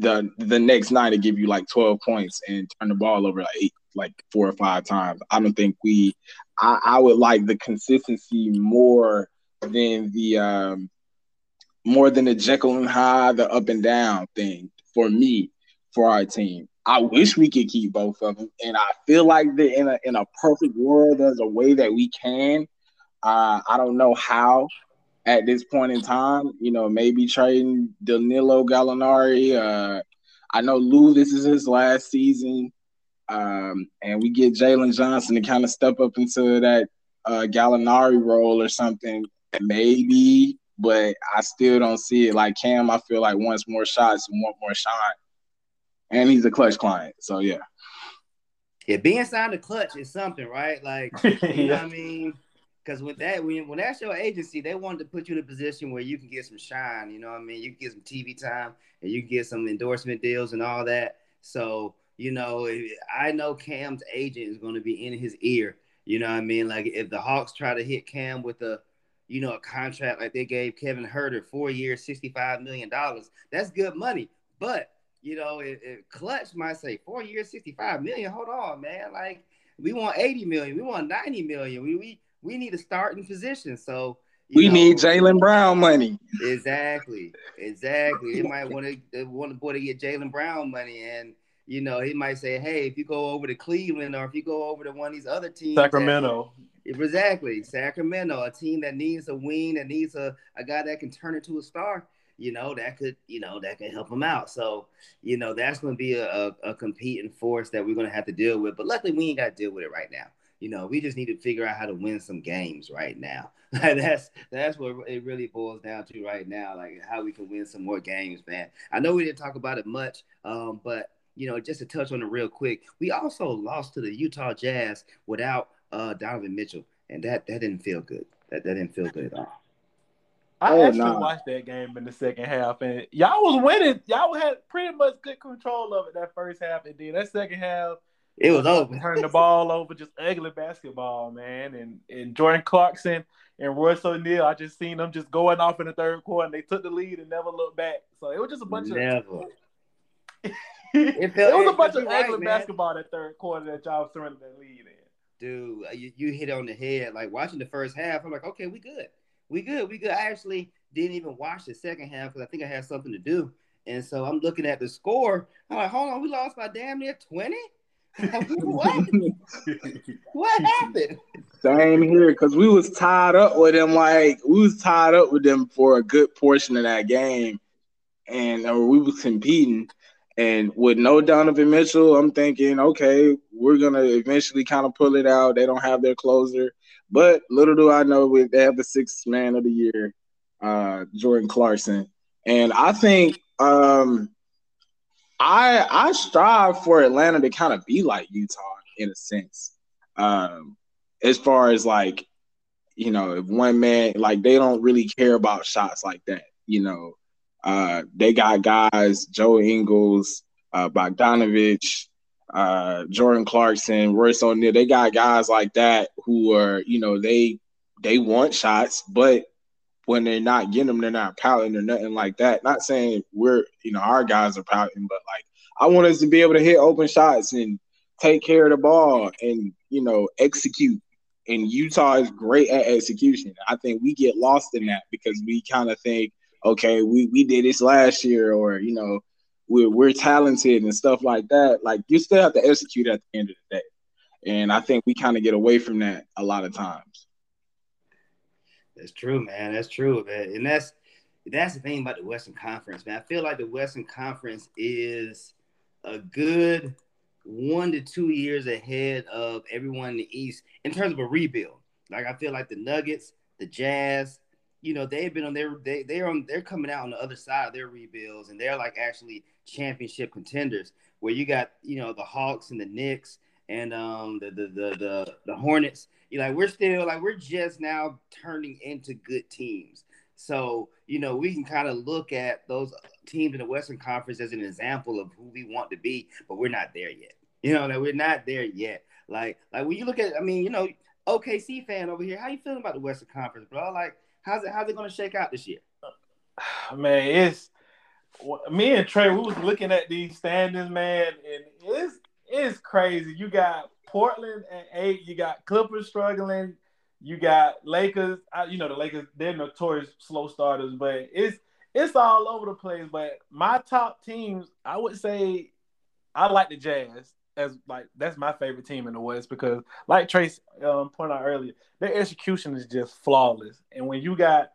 the the next night it give you like 12 points and turn the ball over like eight, like four or five times. I don't think we I, I would like the consistency more than the um more than the Jekyll and Hyde, the up and down thing for me, for our team. I wish we could keep both of them, and I feel like that in a in a perfect world, there's a way that we can. Uh, I don't know how at this point in time. You know, maybe trading Danilo Gallinari. Uh, I know Lou, this is his last season, um, and we get Jalen Johnson to kind of step up into that uh, Gallinari role or something. Maybe, but I still don't see it. Like Cam, I feel like wants more shots and more shine, and he's a Klutch client. So yeah. Yeah, being signed to Klutch is something, right? Like, you know what I mean? Because with that, when, when that's your agency, they wanted to put you in a position where you can get some shine. You know what I mean? You can get some TV time and you can get some endorsement deals and all that. So, you know, I know Cam's agent is going to be in his ear. You know what I mean? Like if the Hawks try to hit Cam with a, you know, a contract like they gave Kevin Huerter, four years, $65 million, that's good money. But, you know, if, if Klutch might say four years, 65 million, hold on, man. Like we want 80 million. We want 90 million. We, we, we need a starting position. So we know, need Jaylen Brown money. Exactly, exactly. They might want to want the boy to get Jaylen Brown money, and you know he might say, "Hey, if you go over to Cleveland or if you go over to one of these other teams, Sacramento." That, exactly, Sacramento, a team that needs a wing, that needs a, a guy that can turn into a star. You know that could, you know, that can help them out. So, you know, that's going to be a, a, a competing force that we're going to have to deal with. But luckily, we ain't got to deal with it right now. You know, we just need to figure out how to win some games right now. that's that's what it really boils down to right now, like how we can win some more games, man. I know we didn't talk about it much, um, but you know, just to touch on it real quick, we also lost to the Utah Jazz without uh, Donovan Mitchell, and that that didn't feel good. That that didn't feel good at all. I oh, actually nah. watched that game in the second half, and y'all was winning. Y'all had pretty much good control of it that first half, and then that second half, it was over. Turn the ball over, just ugly basketball, man. And and Jordan Clarkson and Royce O'Neale, I just seen them just going off in the third quarter, and they took the lead and never looked back. So it was just a bunch never. of it, felt, it was a bunch of ugly right, basketball that third quarter that y'all surrendered that lead in. Dude, uh, you, you hit on the head. Like watching the first half, I'm like, okay, we good, we good, we good. I actually didn't even watch the second half because I think I had something to do. And so I'm looking at the score. I'm like, hold on, we lost by damn near 20 what? what happened? Same here, because we was tied up with them. Like we was tied up with them for a good portion of that game, and or we was competing. And with no Donovan Mitchell, I'm thinking, okay, we're gonna eventually kind of pull it out. They don't have their closer, but little do I know, they have the sixth man of the year, uh, Jordan Clarkson, and I think um, I I strive for Atlanta to kind of be like Utah in a sense. Um, as far as like, you know, if one man like they don't really care about shots like that. You know, uh, they got guys Joe Ingles, uh, Bogdanovich, uh, Jordan Clarkson, Royce O'Neale. They got guys like that who are, you know, they they want shots, but when they're not getting them, they're not pouting or nothing like that. Not saying we're, you know, our guys are pouting, but like I want us to be able to hit open shots and take care of the ball and, you know, execute. And Utah is great at execution. I think we get lost in that because we kind of think, okay, we, we did this last year, or, you know, we're, we're talented and stuff like that. Like, you still have to execute at the end of the day. And I think we kind of get away from that a lot of times. That's true, man. That's true, man. And that's that's the thing about the Western Conference, man. I feel like the Western Conference is a good one to two years ahead of everyone in the East in terms of a rebuild. Like I feel like the Nuggets, the Jazz, you know, they've been on their they they're on they're coming out on the other side of their rebuilds and they're like actually championship contenders. Where you got you know the Hawks and the Knicks and um the the the the, the Hornets. You like we're still like we're just now turning into good teams. So you know we can kind of look at those teams in the Western Conference as an example of who we want to be, but we're not there yet. You know that we're not there yet. Like like when you look at, I mean, you know, OKC fan over here, how you feeling about the Western Conference, bro? Like how's it how's it gonna shake out this year? Man, it's me and Trey. We was looking at these standings, man, and it's it's crazy. You got Portland at eight. You got Clippers struggling. You got Lakers. You know the Lakers. They're notorious slow starters, but it's it's all over the place. But my top teams, I would say, I like the Jazz as like that's my favorite team in the West because, like Trace um, pointed out earlier, their execution is just flawless. And when you got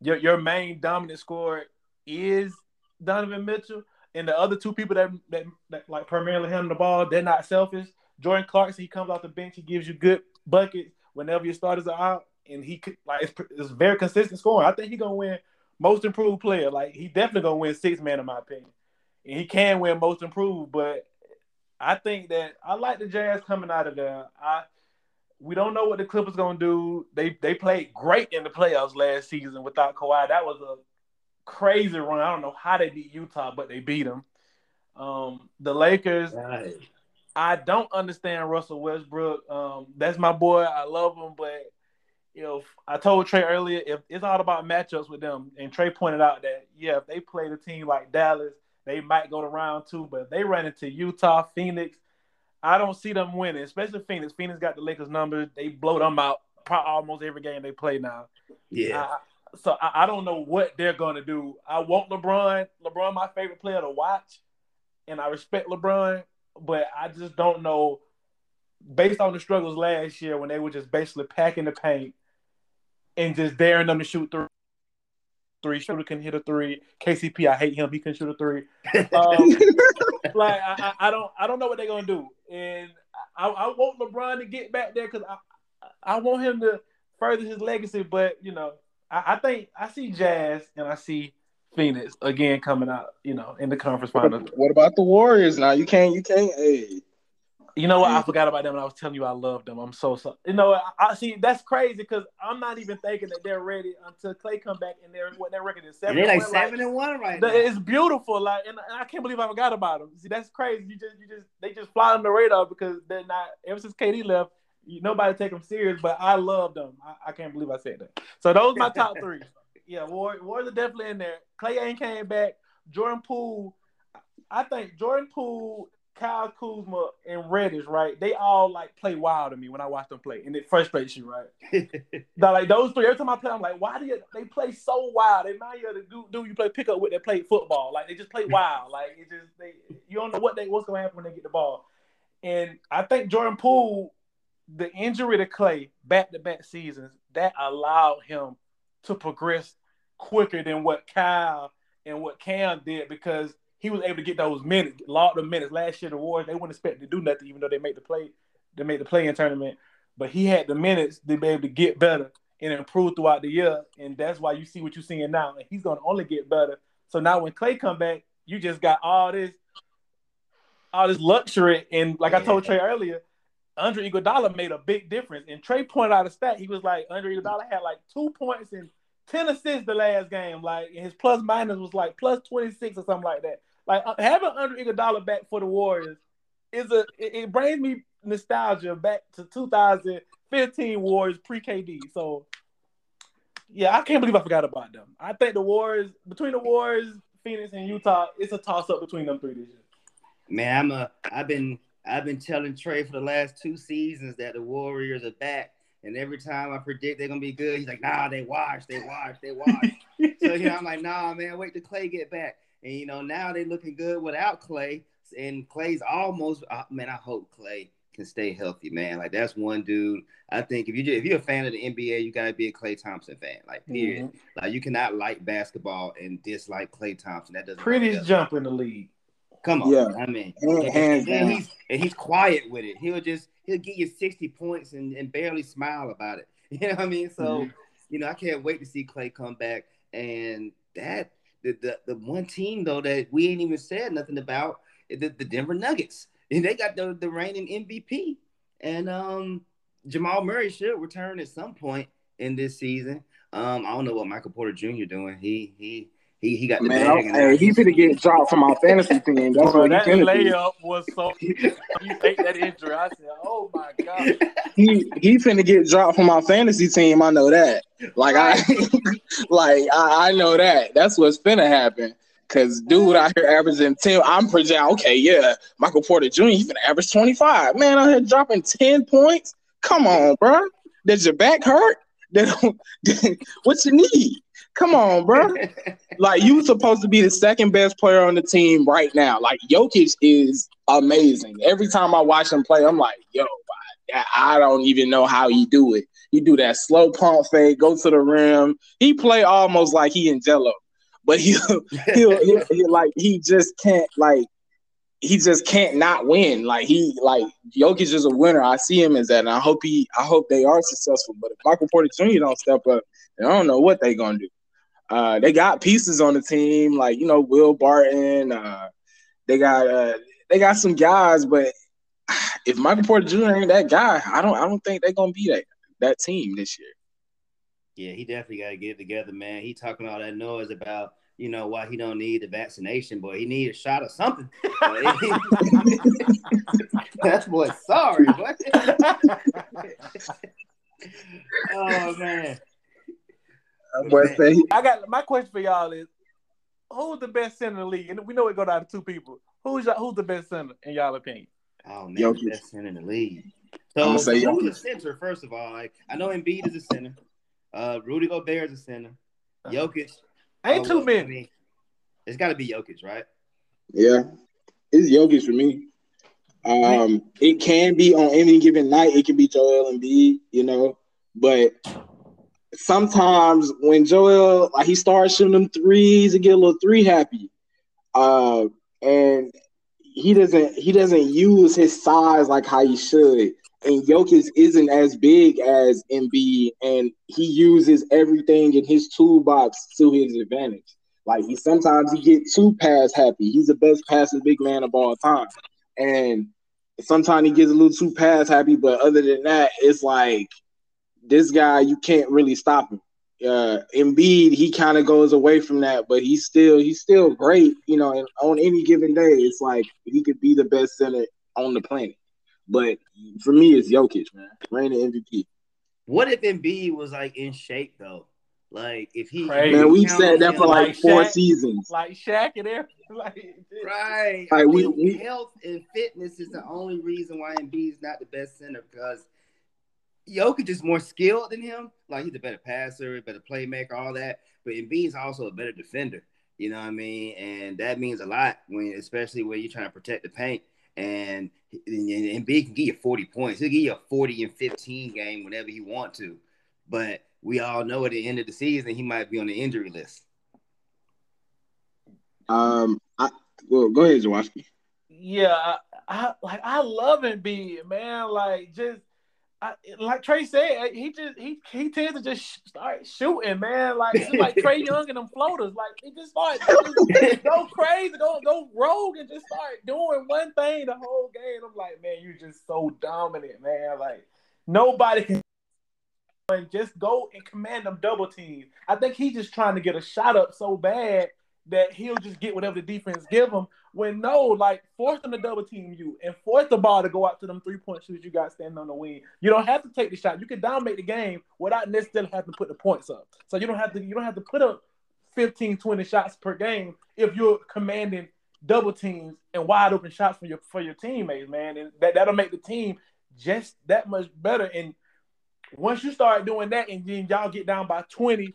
your your main dominant scorer is Donovan Mitchell, and the other two people that, that, that like primarily handle the ball, they're not selfish. Jordan Clarkson, he comes off the bench, he gives you good buckets whenever your starters are out, and he could like it's, it's very consistent scoring. I think he's gonna win most improved player. Like he definitely gonna win six man in my opinion, and he can win most improved. But I think that I like the Jazz coming out of there. I we don't know what the Clippers gonna do. They they played great in the playoffs last season without Kawhi. That was a crazy run. I don't know how they beat Utah, but they beat them. Um, the Lakers. Right. I don't understand Russell Westbrook. Um, that's my boy. I love him, but you know, I told Trey earlier if it's all about matchups with them, and Trey pointed out that yeah, if they played a team like Dallas, they might go to round two, but if they run into Utah, Phoenix, I don't see them winning, especially Phoenix. Phoenix got the Lakers numbers. They blow them out almost every game they play now. Yeah so I, I, don't know what they're gonna do. I want LeBron. LeBron, my favorite player to watch, and I respect LeBron, but I just don't know. Based on the struggles last year when they were just basically packing the paint and just daring them to shoot three, three shooter can hit a three. KCP, I hate him. He can shoot a three. Um, like I, I, don't, I don't know what they're gonna do, and I, I want LeBron to get back there because I, I want him to further his legacy. But you know, I, I, think I see Jazz and I see Phoenix again coming out, you know, in the conference finals. What about the Warriors? Now you can't, you can't. Hey, you know what? I forgot about them, and I was telling you I love them. I'm so sorry. You know, I, I see that's crazy because I'm not even thinking that they're ready until Klay come back and they're what their record is seven. And they're like seven like, and one right now. It's beautiful, like, and, and, I can't believe I forgot about them. See, that's crazy. You just, you just, they just fly on the radar because they're not. Ever since KD left, nobody take them serious, but I love them. I, I, can't believe I said that. So those are my top three. Yeah, War, Warriors are definitely in there. Klay ain't came back. Jordan Poole, I think Jordan Poole, Kyle Kuzma, and Reddish, right? They all like play wild to me when I watch them play, and it frustrates you, right? now, like those three, every time I play, I'm like, why do you, they play so wild? They remind you the dude, dude you play pickup with that play football. Like they just play wild. Like it just they you don't know what they what's gonna happen when they get the ball. And I think Jordan Poole the injury to Klay back to back seasons that allowed him to progress quicker than what Kyle and what Cam did because he was able to get those minutes, a lot of minutes. Last year, the Warriors they wouldn't expect to do nothing, even though they made the play, they made the play in tournament. But he had the minutes to be able to get better and improve throughout the year, and that's why you see what you're seeing now. And he's going to only get better. So now when Klay come back, you just got all this, all this luxury, and like I told Trey earlier, Andre Iguodala made a big difference. And Trey pointed out a stat. He was like, Andre Iguodala had like two points and 10 assists the last game. Like his plus minus was like plus 26 or something like that. Like uh, having Andre Iguodala back for the Warriors is a it, it brings me nostalgia back to 2015 Warriors pre KD. So yeah, I can't believe I forgot about them. I think the Warriors between the Warriors, Phoenix, and Utah, it's a toss up between them three this year. Man, I'm a I've been I've been telling Trey for the last two seasons that the Warriors are back. And every time I predict they're gonna be good, he's like, nah, they wash, they wash, they wash. so you know, I'm like, nah, man, wait till Klay get back. And you know, now they're looking good without Klay. And Klay's almost uh, man, I hope Klay can stay healthy, man. Like that's one dude. I think if you if you're a fan of the NBA, you gotta be a Klay Thompson fan. Like period. Mm-hmm. Like you cannot like basketball and dislike Klay Thompson. That doesn't prettiest jump in the league. Come on, yeah. I mean, and, and, he's and he's quiet with it. He'll just he'll get you sixty points and, and barely smile about it. You know what I mean? So, mm-hmm. you know, I can't wait to see Klay come back. And that the, the the one team though that we ain't even said nothing about the, the Denver Nuggets. And they got the, the reigning MVP. And um Jamal Murray should return at some point in this season. Um, I don't know what Michael Porter Jr. doing. He he he, he got the Man, bag. Hey, he's gonna get dropped from our fantasy team. That's Bro, what that layup was so. you take that injury. I said, "Oh my god." He he finna get dropped from our fantasy team. I know that. Like I, like I, I know that. That's what's finna happen. Cause dude out here averaging 10. I'm projecting, okay, yeah. Michael Porter Jr. He's gonna average 25. Man, out here dropping 10 points. Come on, bro. Does your back hurt? what you need? Come on, bro. like you supposed to be the second best player on the team right now. Like Jokic is amazing. Every time I watch him play, I'm like, yo, I don't even know how he do it. He do that slow pump fake, go to the rim. He play almost like he in Jello, but he he'll like he just can't like he just can't not win. Like he like Jokic is a winner. I see him as that, and I hope he I hope they are successful. But if Michael Porter Jr. don't step up, I don't know what they gonna do. Uh, they got pieces on the team, like you know Will Barton. Uh, they got uh, they got some guys, but if Michael Porter Jr. ain't that guy, I don't I don't think they're gonna be that that team this year. Yeah, he definitely got to get together, man. He talking all that noise about you know why he don't need the vaccination, but He need a shot or something. That's boy. Sorry, boy. oh man. I got my question for y'all is who's the best center in the league? And we know it go down to two people. Who's who's the best center in y'all opinion? Oh man, the best center in the league. So, so who's the center? First of all, like I know Embiid is a center. Uh, Rudy Gobert is a center. Jokic. Ain't oh, too many. I mean, it's got to be Jokic, right? Yeah, it's Jokic for me. Um, it can be on any given night. It can be Joel Embiid, you know, but sometimes when Joel like he starts shooting them threes, he get a little three happy. Uh, and he doesn't he doesn't use his size like how he should. And Jokic isn't as big as Embiid, and he uses everything in his toolbox to his advantage. Like he sometimes he get too pass happy. He's the best passing big man of all time, and sometimes he gets a little too pass happy. But other than that, it's like this guy, you can't really stop him. Uh, Embiid, he kind of goes away from that, but he's still he's still great. You know, and on any given day, it's like he could be the best center on the planet. But for me, it's Jokic, man, reigning MVP. What if Embiid was like in shape though? Like if he Crazy. man, we've said that for like, like four Shaq, seasons. Like Shaq and everything. Like, right. Like we, we, health and fitness is the only reason why Embiid is not the best center because Jokic is more skilled than him. Like he's a better passer, better playmaker, all that. But Embiid's also a better defender. You know what I mean? And that means a lot when, especially when you're trying to protect the paint. And, and, and Embiid can give you 40 points. He'll give you a 40 and 15 game whenever he want to. But we all know at the end of the season he might be on the injury list. Um, I well, go ahead, Jawoski. Yeah, I, I like I love Embiid, man. Like just I, like Trey said, eh, he just he he tends to just start shooting, man. Like like Trae Young and them floaters. Like he just start go crazy, go go rogue, and just start doing one thing the whole game. I'm like, man, you're just so dominant, man. Like nobody can just go and command them double teams. I think he's just trying to get a shot up so bad that he'll just get whatever the defense give him. When no, like force them to double team you and force the ball to go out to them three point shooters you got standing on the wing. You don't have to take the shot. You can dominate the game without necessarily having to put the points up. So you don't have to you don't have to put up 15, 20 shots per game if you're commanding double teams and wide open shots for your for your teammates, man. And that, that'll make the team just that much better. And once you start doing that and then y'all get down by 20,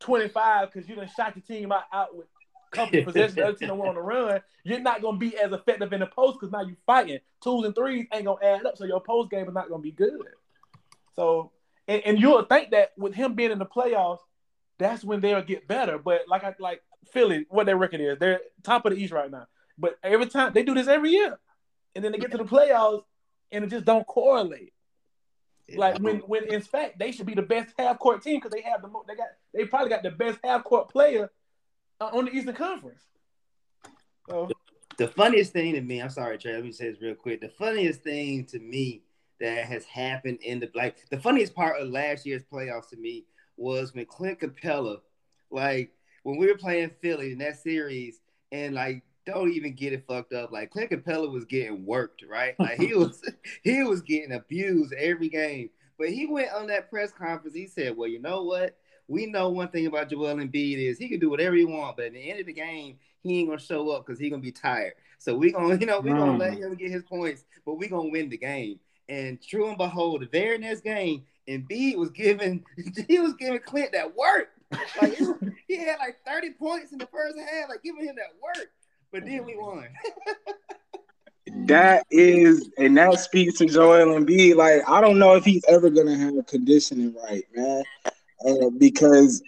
25 because you done shot your team out, out with couple of possessions, the other team on the run, you're not gonna be as effective in the post because now you're fighting. Twos and threes ain't gonna add up, so your post game is not gonna be good. So, and, and you'll think that with him being in the playoffs, that's when they'll get better. But like I like Philly, what their record is, they're top of the East right now. But every time they do this every year, and then they get to the playoffs, and it just don't correlate. Like when when in fact they should be the best half court team because they have the most. They got they probably got the best half court player Uh, on the Eastern Conference. So. The, the funniest thing to me, I'm sorry, Trey. Let me say this real quick. The funniest thing to me that has happened in the like the funniest part of last year's playoffs to me was when Clint Capela, like when we were playing Philly in that series, and like don't even get it fucked up. Like Clint Capela was getting worked, right? Like he was he was getting abused every game. But he went on that press conference. He said, "Well, you know what? We know one thing about Joel Embiid is he can do whatever he wants, but at the end of the game, he ain't gonna show up because he gonna be tired. So we gonna, you know, we gonna let mm. him get his points, but we gonna win the game." And true and behold, the very next game, Embiid was giving he was giving Clint that work. Like he had like 30 points in the first half, like giving him that work but then we won. that is, and that speaks to Joel Embiid. Like, I don't know if he's ever gonna have conditioning right, man, uh, because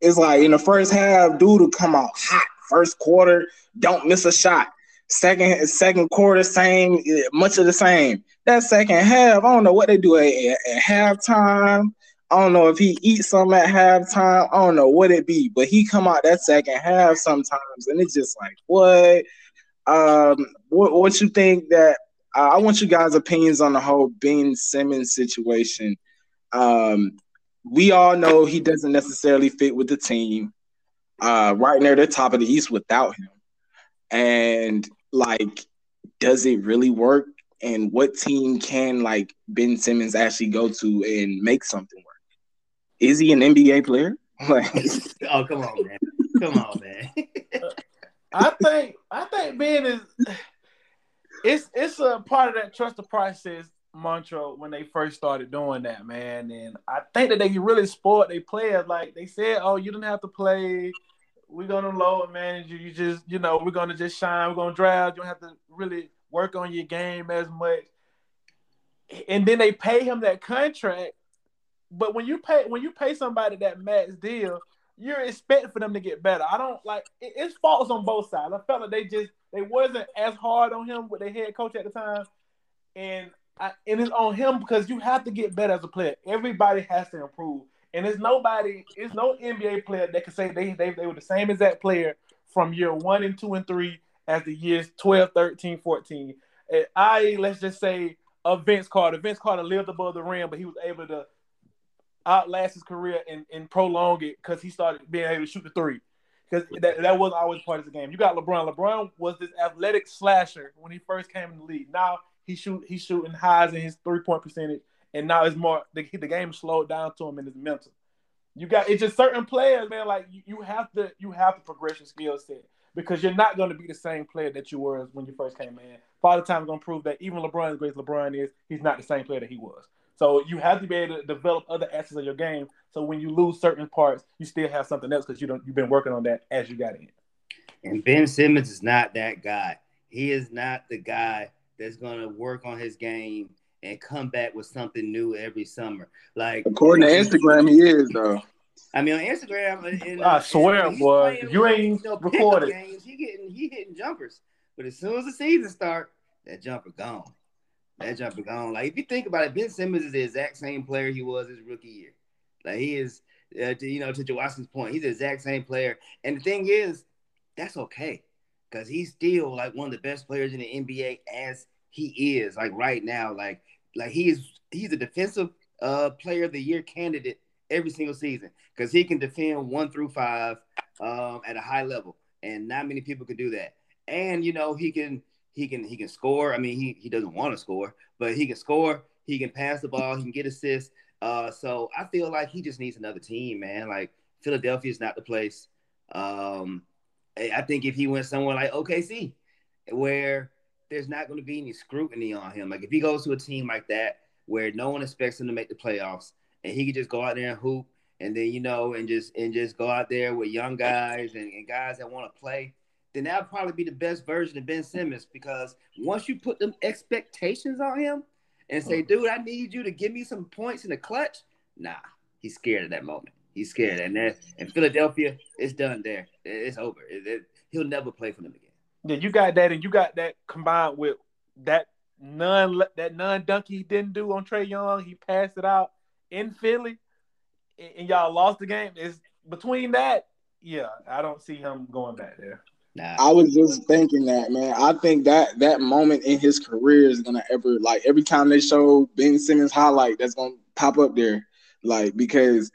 it's like in the first half, dude will come out hot. First quarter, don't miss a shot. Second, second quarter, same, much of the same. That second half, I don't know what they do at, at, at halftime. I don't know if he eats something at halftime. I don't know what it be, but he come out that second half sometimes, and it's just like what? Um, what, what you think that? Uh, I want you guys' opinions on the whole Ben Simmons situation. Um, we all know he doesn't necessarily fit with the team. Uh, right near the top of the East without him, and like, does it really work? And what team can like Ben Simmons actually go to and make something work? is he an NBA player? oh come on, man! Come on, man! I think I think Ben is it's it's a part of that trust the process mantra when they first started doing that, man. And I think that they really sport their players. Like they said, oh, you don't have to play. We're gonna load manage you. You just, you know, we're gonna just shine. We're gonna draft. You don't have to really work on your game as much. And then they pay him that contract but when you pay when you pay somebody that max deal, you're expecting for them to get better. I don't like it, it's faults on both sides. I felt like they just they wasn't as hard on him with their head coach at the time, and I, and it's on him because you have to get better as a player. Everybody has to improve, and it's nobody, it's no NBA player that can say they they, they were the same exact player from year one and two and three as the years 12, 13, 14. I let's just say a Vince Carter. Vince Carter lived above the rim, but he was able to outlast his career and, and prolong it because he started being able to shoot the three. Because that, that was always part of the game. You got LeBron. LeBron was this athletic slasher when he first came in the league. Now he shoot he's shooting highs in his three point percentage, and now it's more the, the game slowed down to him in his mental. You got it's just certain players, man. Like you, you have to you have to progress your skill set because you're not going to be the same player that you were when you first came in. Father Time is going to prove that even LeBron, as great as LeBron is, he's not the same player that he was. So you have to be able to develop other aspects of your game. So when you lose certain parts, you still have something else because you don't you've been working on that as you got in. And Ben Simmons is not that guy. He is not the guy that's gonna work on his game and come back with something new every summer. Like according to Instagram, he is though. I mean, on Instagram, in, I swear, boy, you ain't you know, recorded. Games, he getting he hitting jumpers, but as soon as the season start, that jumper gone that jumper gone. Like if you think about it, Ben Simmons is the exact same player he was his rookie year. Like he is, uh, to, you know, to Washington's point, he's the exact same player. And the thing is, that's okay because he's still like one of the best players in the NBA as he is like right now. Like like he is he's a defensive uh player of the year candidate every single season because he can defend one through five um, at a high level, and not many people can do that. And you know he can he can he can score. I mean, he he doesn't want to score, but he can score. He can pass the ball. He can get assists. Uh, so I feel like he just needs another team, man. Like Philadelphia is not the place. Um, I think if he went somewhere like OKC, where there's not going to be any scrutiny on him, like if he goes to a team like that where no one expects him to make the playoffs, and he could just go out there and hoop, and then you know, and just and just go out there with young guys and, and guys that want to play then that'll probably be the best version of Ben Simmons. Because once you put them expectations on him and say, dude, I need you to give me some points in the clutch, nah, he's scared of that moment. He's scared. And then in Philadelphia, it's done there. It's over. It, it, he'll never play for them again. Yeah, you got that, and you got that combined with that none that none dunk he didn't do on Trae Young, he passed it out in Philly, and y'all lost the game. Is between that, yeah, I don't see him going back there. Nah. I was just thinking that, man. I think that that moment in his career is gonna ever like every time they show Ben Simmons highlight, that's gonna pop up there, like because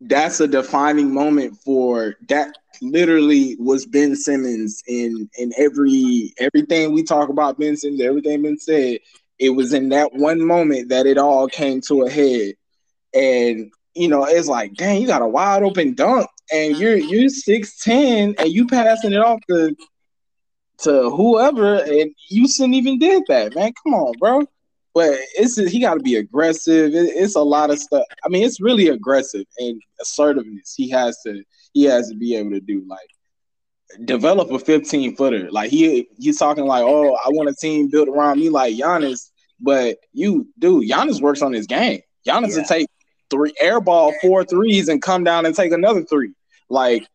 that's a defining moment for that. Literally was Ben Simmons in in every everything we talk about Ben Simmons, everything been said. It was in that one moment that it all came to a head, and you know it's like, dang, you got a wide open dunk and you're you're six ten and you passing it off to to whoever, and you shouldn't even did that, man. Come on, bro. But it's he got to be aggressive. It, it's a lot of stuff. I mean, it's really aggressive and assertiveness. He has to he has to be able to do like develop a 15 footer. Like he he's talking like, oh, I want a team built around me like Giannis. But you, dude, Giannis works on his game. Giannis yeah. will take three airball four threes and come down and take another three. Like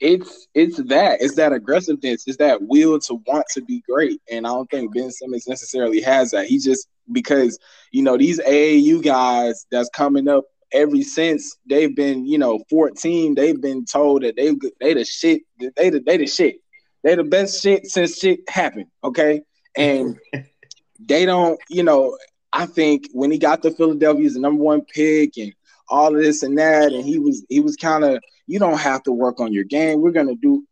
it's it's that it's that aggressiveness, it's that will to want to be great. And I don't think Ben Simmons necessarily has that. He just because you know these AAU guys that's coming up every since they've been you know 14, they've been told that they they the shit, they the they the shit, they the best shit since shit happened. Okay, and they don't you know I think when he got to Philadelphia as the number one pick and all of this and that, and he was he was kind of you don't have to work on your game. We're gonna do,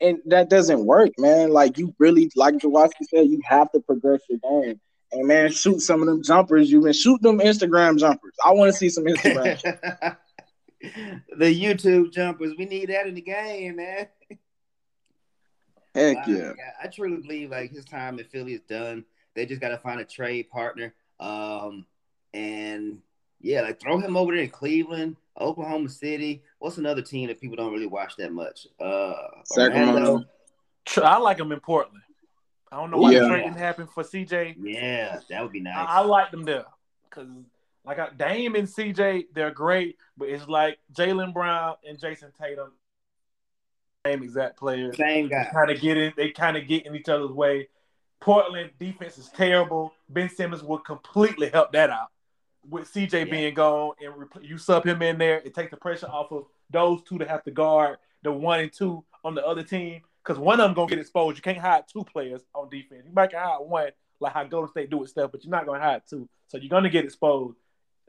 and that doesn't work, man. Like you really, like Jawoski said, you have to progress your game. And man, shoot some of them jumpers. You've been shooting them Instagram jumpers. I want to see some Instagram. the YouTube jumpers. We need that in the game, man. Heck yeah. I, I truly believe like his time in Philly is done. They just got to find a trade partner. Um, and yeah, like throw him over there in Cleveland, Oklahoma City. What's another team that people don't really watch that much? Uh, Sacramento. I like them in Portland. I don't know why yeah. the trade didn't happen for CJ. Yeah, that would be nice. I, I like them there because, like, I, Dame and CJ, they're great, but it's like Jaylen Brown and Jayson Tatum, same exact players. Same guy. Kind of get in. They kind of get in each other's way. Portland defense is terrible. Ben Simmons would completely help that out with CJ yeah. being gone and you sub him in there. It takes the pressure off of those two to have to guard the one and two on the other team because one of them gonna get exposed. You can't hide two players on defense. You might hide one like how Golden State do it stuff, but you're not gonna hide two. So you're gonna get exposed.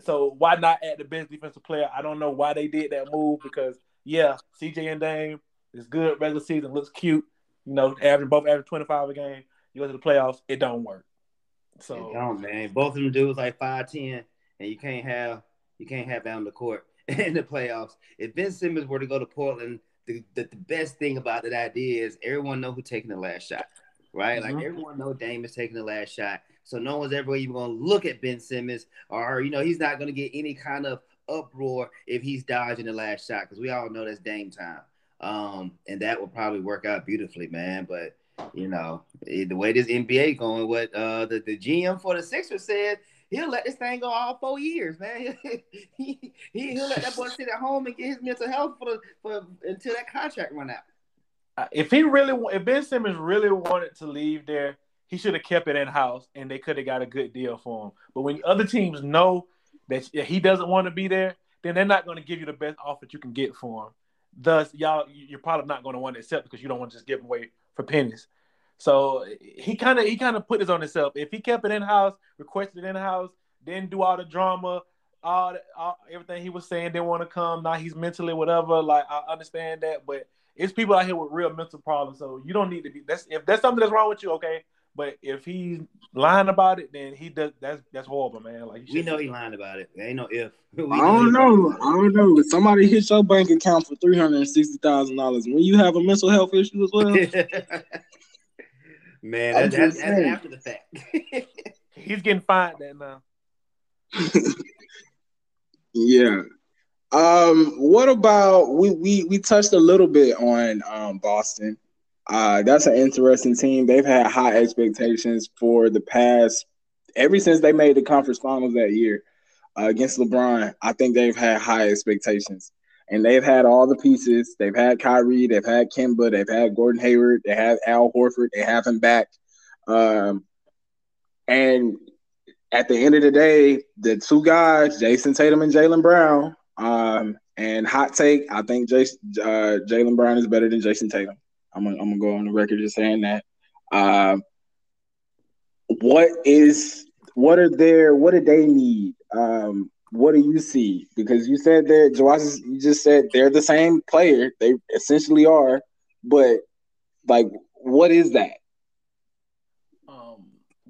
So why not add the best defensive player? I don't know why they did that move because yeah, CJ and Dame is good regular season, looks cute. You know, averaging both average 25 a game you go to the playoffs, it don't work. So it don't, man. Both of them dudes like five ten, and you can't have you can't have that on the court in the playoffs. If Ben Simmons were to go to Portland, the, the, the best thing about that idea is everyone know who's taking the last shot, right? Mm-hmm. Like everyone know Dame is taking the last shot, so no one's ever even going to look at Ben Simmons, or you know he's not going to get any kind of uproar if he's dodging the last shot because we all know that's Dame time. Um, and that will probably work out beautifully, man. But you know, the way this NBA going, what uh, the, the GM for the Sixers said, he'll let this thing go all four years, man. he, he he'll let that boy sit at home and get his mental health for for until that contract run out. Uh, if he really, if Ben Simmons really wanted to leave there, he should have kept it in house, and they could have got a good deal for him. But when other teams know that he doesn't want to be there, then they're not going to give you the best offer you can get for him. Thus, y'all, you're probably not going to want to accept because you don't want to just give away for pennies. So he kind of he kind of put this on himself. If he kept it in house, requested it in house, didn't do all the drama, all, the, all everything he was saying didn't want to come. Now he's mentally whatever. Like I understand that, but it's people out here with real mental problems. So you don't need to be. That's if that's something that's wrong with you, okay. But if he's lying about it, then he does. That's that's horrible, man. Like we know he lying about it. There ain't no if. I don't know. I don't know. If somebody hits your bank account for three hundred and sixty thousand dollars when you have a mental health issue as well. man, that's, that's, that's after the fact. He's getting fined then now. yeah. Um, what about we we we touched a little bit on um Boston. Uh, that's an interesting team. They've had high expectations for the past ever since they made the conference finals that year uh, against LeBron. I think they've had high expectations, and they've had all the pieces. They've had Kyrie, they've had Kemba, they've had Gordon Hayward, they have Al Horford, they have him back. Um, and at the end of the day, the two guys, Jayson Tatum and Jaylen Brown, um, and hot take, I think Jason, uh, Jaylen Brown is better than Jayson Tatum. I'm gonna, I'm gonna go on the record just saying that. Uh, what is what are their what do they need? Um, what do you see? Because you said that Joas, you just said they're the same player. They essentially are, but like, what is that? Um,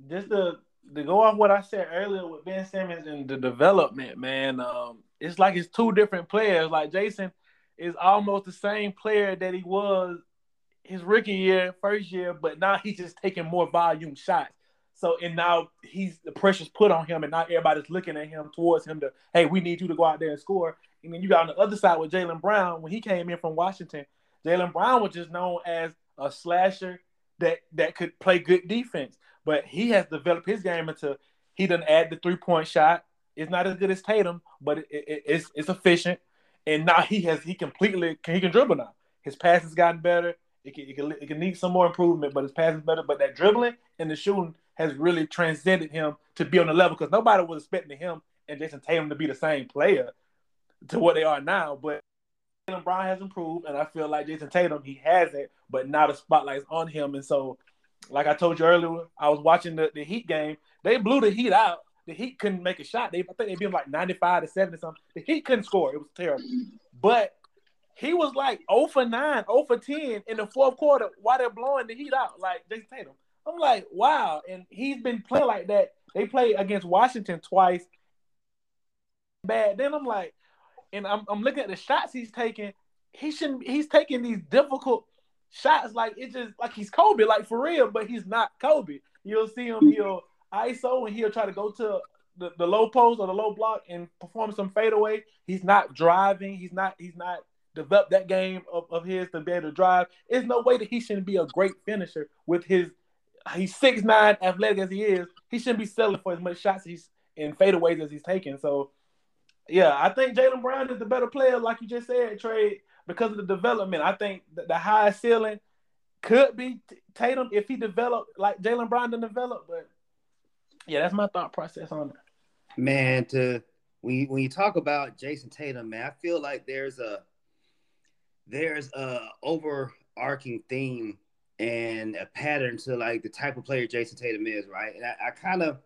just to to go off what I said earlier with Ben Simmons and the development, man. Um, it's like it's two different players. Like Jayson is almost the same player that he was his rookie year, first year, but now he's just taking more volume shots. So and now he's the pressure's put on him, and now everybody's looking at him towards him to, hey, we need you to go out there and score. And then you got on the other side with Jaylen Brown when he came in from Washington. Jaylen Brown was just known as a slasher that that could play good defense, but he has developed his game into he doesn't add the three point shot. It's not as good as Tatum, but it, it, it's it's efficient. And now he has he completely he can dribble now. His pass has gotten better. It can, it can, it can need some more improvement, but his pass is better. But that dribbling and the shooting has really transcended him to be on the level because nobody was expecting him and Jayson Tatum to be the same player to what they are now. But Jaylen Brown has improved, and I feel like Jayson Tatum he has it, but now the spotlight's on him. And so, like I told you earlier, I was watching the, the Heat game. They blew the Heat out. The Heat couldn't make a shot. They I think they beat like ninety five to seventy something. The Heat couldn't score. It was terrible. But he was like 0 for 9, 0 for 10 in the fourth quarter while they're blowing the Heat out, like Jayson Tatum. I'm like, wow. And he's been playing like that. They played against Washington twice. Bad. Then I'm like, and I'm, I'm looking at the shots he's taking. He shouldn't. He's taking these difficult shots like it's just like he's Kobe, like for real, but he's not Kobe. You'll see him. He'll ISO and he'll try to go to the, the low post or the low block and perform some fadeaway. He's not driving. He's not. He's not developed that game of, of his to be able to drive. There's no way that he shouldn't be a great finisher with his he's six nine, athletic as he is, he shouldn't be selling for as much shots he's in fadeaways as he's taking. So, yeah, I think Jaylen Brown is the better player, like you just said, trade because of the development. I think the, highest ceiling could be Tatum if he developed like Jaylen Brown didn't develop. But yeah, that's my thought process on it. Man, to when you, when you talk about Jayson Tatum, man, I feel like there's a there's a overarching theme and a pattern to like the type of player Jayson Tatum is, right? And I, I kind of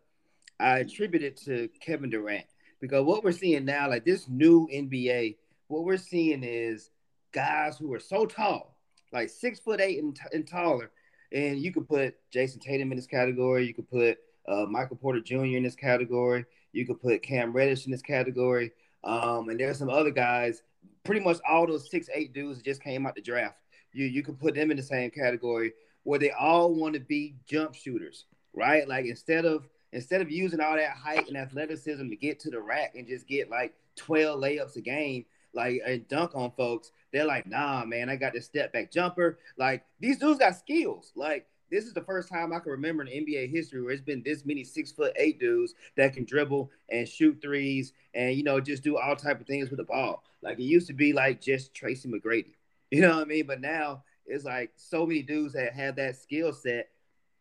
I attribute it to Kevin Durant because what we're seeing now, like this new NBA, what we're seeing is guys who are so tall, like six foot eight and, and taller, and you could put Jayson Tatum in this category. You could put uh, Michael Porter Jr. in this category. You could put Cam Reddish in this category. Um, and there's some other guys. Pretty much all those six eight dudes just came out the draft you you can put them in the same category where they all want to be jump shooters, right? Like instead of instead of using all that height and athleticism to get to the rack and just get like 12 layups a game, like and dunk on folks, they're like, nah, man, I got this step back jumper. Like these dudes got skills. Like this is the first time I can remember in NBA history where it's been this many six foot eight dudes that can dribble and shoot threes and you know just do all type of things with the ball. Like it used to be like just Tracy McGrady. You know what I mean? But now it's like so many dudes that have that skill set,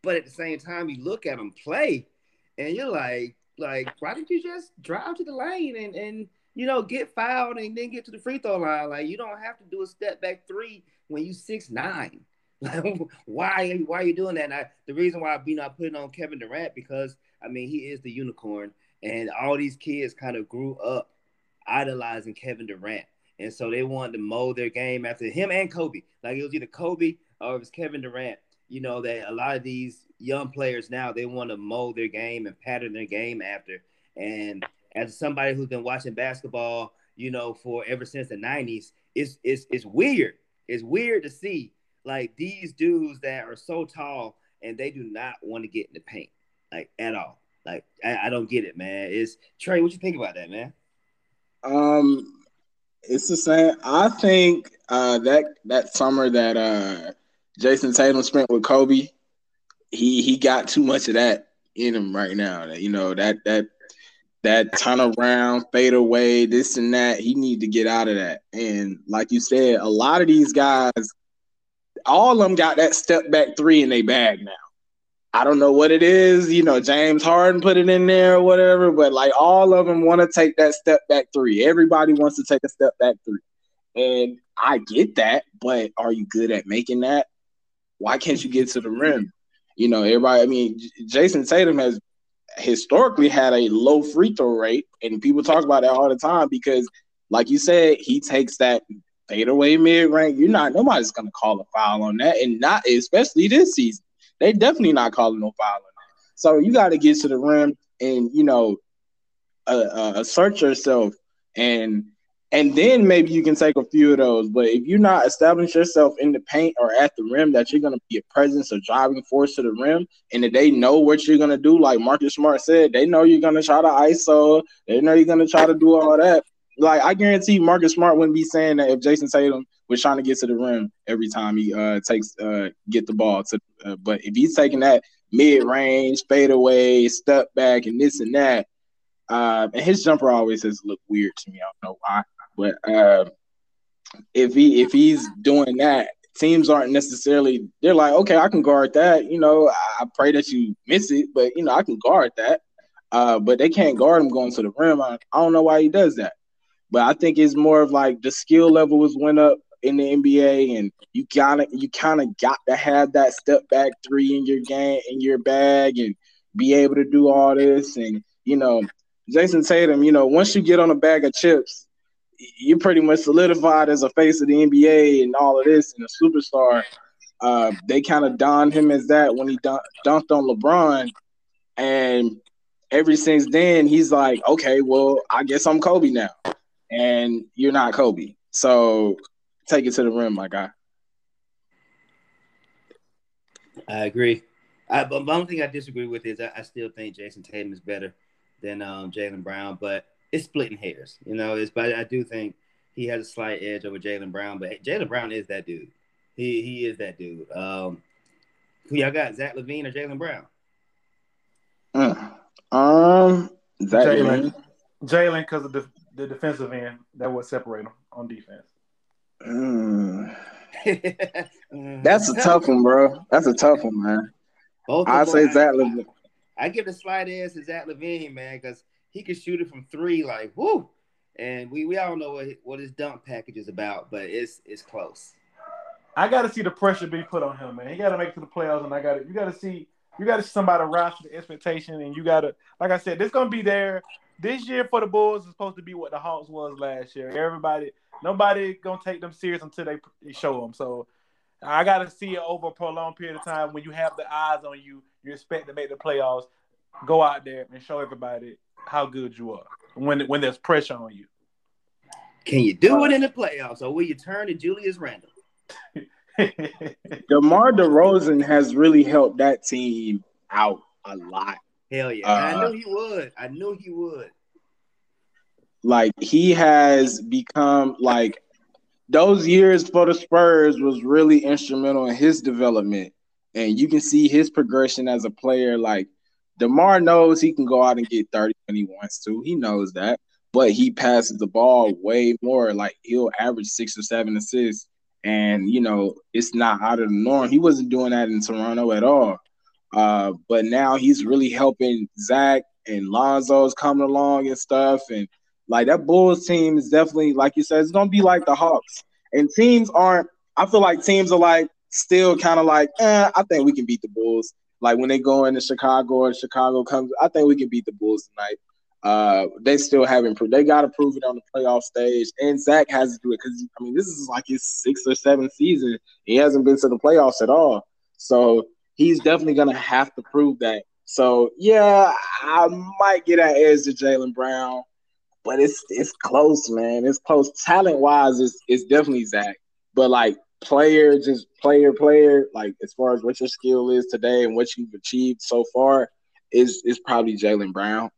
but at the same time, you look at them play, and you're like, like, why did you just drive to the lane and and you know get fouled and then get to the free throw line? Like you don't have to do a step back three when you six nine. Like why why are you doing that? And I, the reason why I be not putting on Kevin Durant because I mean he is the unicorn, and all these kids kind of grew up idolizing Kevin Durant. And so they wanted to mold their game after him and Kobe. Like it was either Kobe or it was Kevin Durant. You know, that a lot of these young players now they want to mold their game and pattern their game after. And as somebody who's been watching basketball, you know, for ever since the 90s, it's it's it's weird. It's weird to see like these dudes that are so tall and they do not want to get in the paint, like at all. Like I, I don't get it, man. It's Trey, what you think about that, man? Um, it's the same. I think uh, that that summer that uh, Jayson Tatum spent with Kobe, he he got too much of that in him right now. You know that that that turn around, fade away, this and that. He need to get out of that. And like you said, a lot of these guys, all of them got that step back three in their bag now. I don't know what it is. You know, James Harden put it in there or whatever, but like all of them want to take that step back three. Everybody wants to take a step back three. And I get that, but are you good at making that? Why can't you get to the rim? You know, everybody, I mean, Jayson Tatum has historically had a low free throw rate, and people talk about that all the time because, like you said, he takes that fadeaway mid range. You're not nobody's gonna call a foul on that, and not especially this season. They definitely not calling no foul on that. So you got to get to the rim and you know, uh, uh, assert yourself and and then maybe you can take a few of those. But if you're not establishing yourself in the paint or at the rim, that you're going to be a presence or driving force to the rim, and that they know what you're going to do, like Marcus Smart said, they know you're going to try to ISO, they know you're going to try to do all that. Like I guarantee Marcus Smart wouldn't be saying that if Jayson Tatum was trying to get to the rim every time he uh, takes uh, get the ball to. Uh, but if he's taking that mid range, fadeaway, step back, and this and that, uh, and his jumper always has looked weird to me. I don't know why. But uh, if he if he's doing that, teams aren't necessarily they're like, okay, I can guard that. You know, I pray that you miss it, but you know, I can guard that. Uh, but they can't guard him going to the rim. I, I don't know why he does that. But I think it's more of like the skill level was went up in the NBA, and you gotta you kind of got to have that step back three in your game in your bag and be able to do all this. And you know, Jayson Tatum, you know, once you get on a bag of chips, you're pretty much solidified as a face of the NBA and all of this and a superstar. Uh, they kind of donned him as that when he dun- dunked on LeBron, and ever since then he's like, okay, well, I guess I'm Kobe now, and you're not Kobe, so take it to the rim, my guy. I agree. I, but the one thing I disagree with is I, I still think Jayson Tatum is better than um, Jaylen Brown, but it's splitting hairs. You know, it's but I do think he has a slight edge over Jaylen Brown, but Jaylen Brown is that dude. He he is that dude. Um, who y'all got? Zach LaVine or Jaylen Brown? Uh, um, Jaylen. Jaylen, because of the, the defensive end, that would separate him on defense. Mm. That's a tough one, bro. That's a tough one, man. Both I say Zach LaVine. I give the slight edge to Zach LaVine, man, because he can shoot it from three, like whoo. And we, we all know what what his dunk package is about, but it's it's close. I got to see the pressure be put on him, man. He got to make it to the playoffs, and I got to you got to see you got to see somebody rise to the expectation, and you got to like I said, this gonna be there this year for the Bulls is supposed to be what the Hawks was last year. Everybody, nobody gonna take them serious until they, they show them. So I got to see it over a prolonged period of time. When you have the eyes on you, you expect to make the playoffs. Go out there and show everybody how good you are when when there's pressure on you. Can you do it in the playoffs, or will you turn to Julius Randle? DeMar DeRozan has really helped that team out a lot. Hell yeah! Uh, I knew he would. I knew he would. Like he has become like those years for the Spurs was really instrumental in his development, and you can see his progression as a player. Like DeMar knows he can go out and get 30 when he wants to. He knows that. But he passes the ball way more. Like he'll average six or seven assists. And, you know, it's not out of the norm. He wasn't doing that in Toronto at all. Uh, but now he's really helping Zach and Lonzo's coming along and stuff. And like that Bulls team is definitely, like you said, it's gonna be like the Hawks. And teams aren't, I feel like teams are like still kind of like, eh, I think we can beat the Bulls. Like when they go into Chicago or Chicago comes, I think we can beat the Bulls tonight. Uh, they still haven't proved. They got to prove it on the playoff stage, and Zach has to do it because I mean this is like his sixth or seventh season. He hasn't been to the playoffs at all, so he's definitely gonna have to prove that. So yeah, I might get that edge to Jaylen Brown, but it's it's close, man. It's close. Talent wise, it's it's definitely Zach, but like player, just player, player, like as far as what your skill is today and what you've achieved so far, is is probably Jaylen Brown.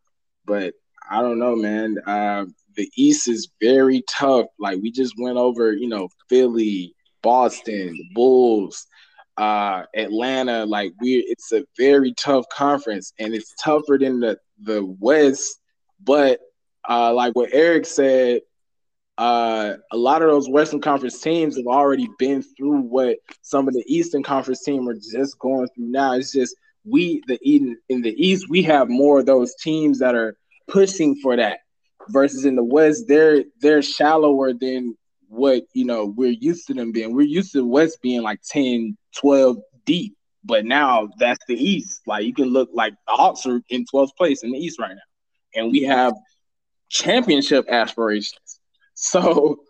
But I don't know, man. Uh, the East is very tough. Like we just went over, you know, Philly, Boston, Bulls, uh, Atlanta. Like we, it's a very tough conference, and it's tougher than the the West. But uh, like what Eric said, uh, a lot of those Western Conference teams have already been through what some of the Eastern Conference teams are just going through now. It's just we the in in the East we have more of those teams that are pushing for that versus in the West they're they're shallower than what you know we're used to them being. We're used to West being like 10, 12 deep, but now that's the East. Like you can look like the Hawks are in 12th place in the East right now, and we have championship aspirations. So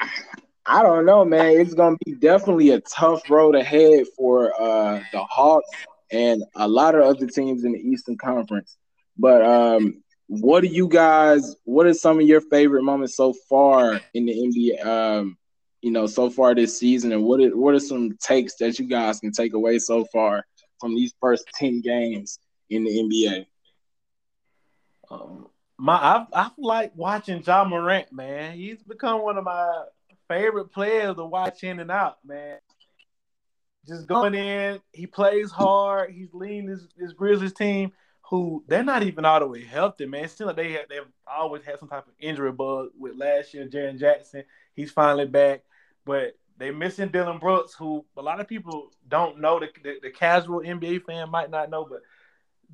I don't know, man. It's gonna be definitely a tough road ahead for uh, the Hawks and a lot of other teams in the Eastern Conference. But um, what do you guys? What are some of your favorite moments so far in the NBA? Um, you know, so far this season, and what are, what are some takes that you guys can take away so far from these first ten games in the NBA? Um, my I I like watching Ja Morant, man. He's become one of my favorite players to watch in and out, man. Just going in, he plays hard. He's leading his, his Grizzlies team, who they're not even all the way healthy, man. It seems like they have, they've always had some type of injury bug with last year, Jaren Jackson. He's finally back, but they missing Dillon Brooks, who a lot of people don't know. The, the, the casual NBA fan might not know, but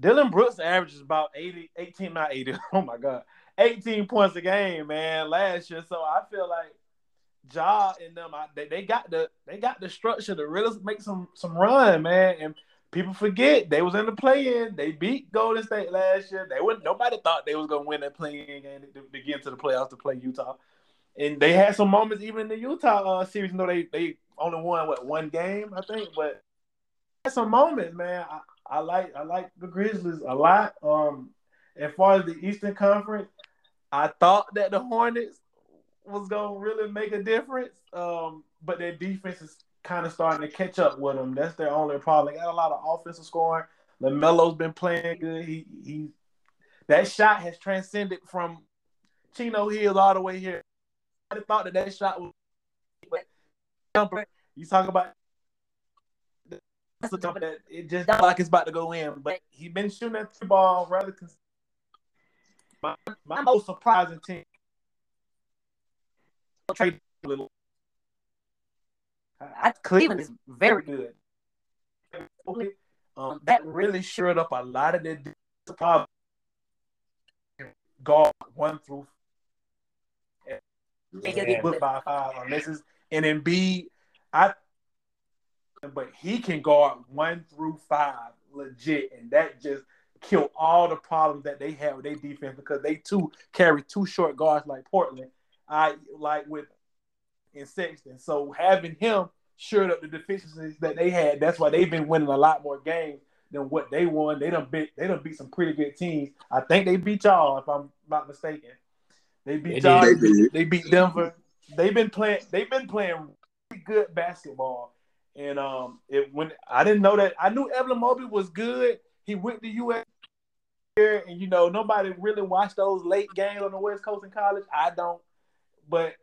Dillon Brooks averages about 80, 18, not 80. Oh my God. 18 points a game, man, last year. So I feel like Ja and them, I, they, they got the they got the structure to really make some some run, man. And people forget they was in the play-in. They beat Golden State last year. They would nobody thought they was gonna win that play-in game to, begin to the playoffs to play Utah. And they had some moments even in the Utah uh, series. Know, they they only won what one game, I think, but some moments, man. I, I like I like the Grizzlies a lot. Um, as far as the Eastern Conference, I thought that the Hornets was gonna really make a difference. Um, but their defense is kind of starting to catch up with them. That's their only problem. They got a lot of offensive scoring. LaMelo's been playing good. He he that shot has transcended from Chino Hills all the way here. I thought that that shot was. You talk about the jumper that it just like it's about to go in, but he been shooting that ball rather. Cons- my, my most surprising team trade little. I, Cleveland is very good. Um, that really shored up a lot of the problems. Guard one through yeah. by five unless it's and Embiid. I but he can guard one through five legit, and that just killed all the problems that they have with their defense because they too carry two short guards like Portland I like with in Sexton. So having him shored up the deficiencies that they had, that's why they've been winning a lot more games than what they won. They don't beat they don't beat some pretty good teams. I think they beat y'all, if I'm not mistaken. They beat they y'all. They, they beat Denver. They've been playing. They've been playing really good basketball. And um, it when I didn't know that I knew Evan Mobley was good. He went to US and you know nobody really watched those late games on the West Coast in college. I don't but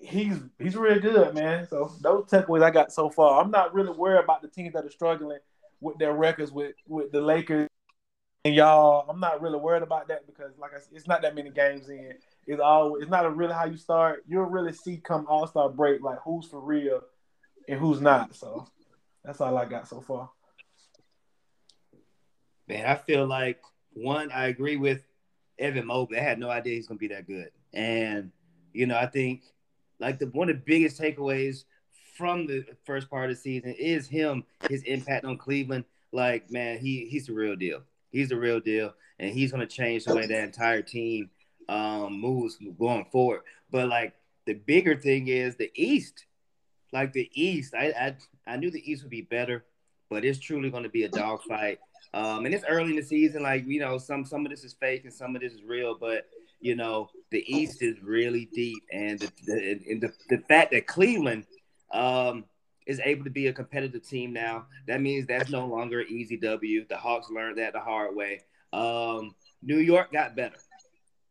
he's he's really good, man. So those takeaways I got so far. I'm not really worried about the teams that are struggling with their records with with the Lakers and y'all. I'm not really worried about that because like I said, it's not that many games in. It's all it's not a really how you start. You'll really see come All Star break like who's for real and who's not. So that's all I got so far. Man, I feel like one, I agree with Evan Mobley. I had no idea he's gonna be that good. And you know, I think like the one of the biggest takeaways from the first part of the season is him, his impact on Cleveland. Like, man, he he's the real deal. He's the real deal, and he's gonna change the way that entire team um, moves going forward. But like the bigger thing is the East. Like the East, I I, I knew the East would be better, but it's truly to be a dogfight. Um, and it's early in the season. Like you know, some some of this is fake and some of this is real, but you know, the East is really deep, and the the, and the, the fact that Cleveland um, is able to be a competitive team now, that means that's no longer easy W. The Hawks learned that the hard way. Um, New York got better.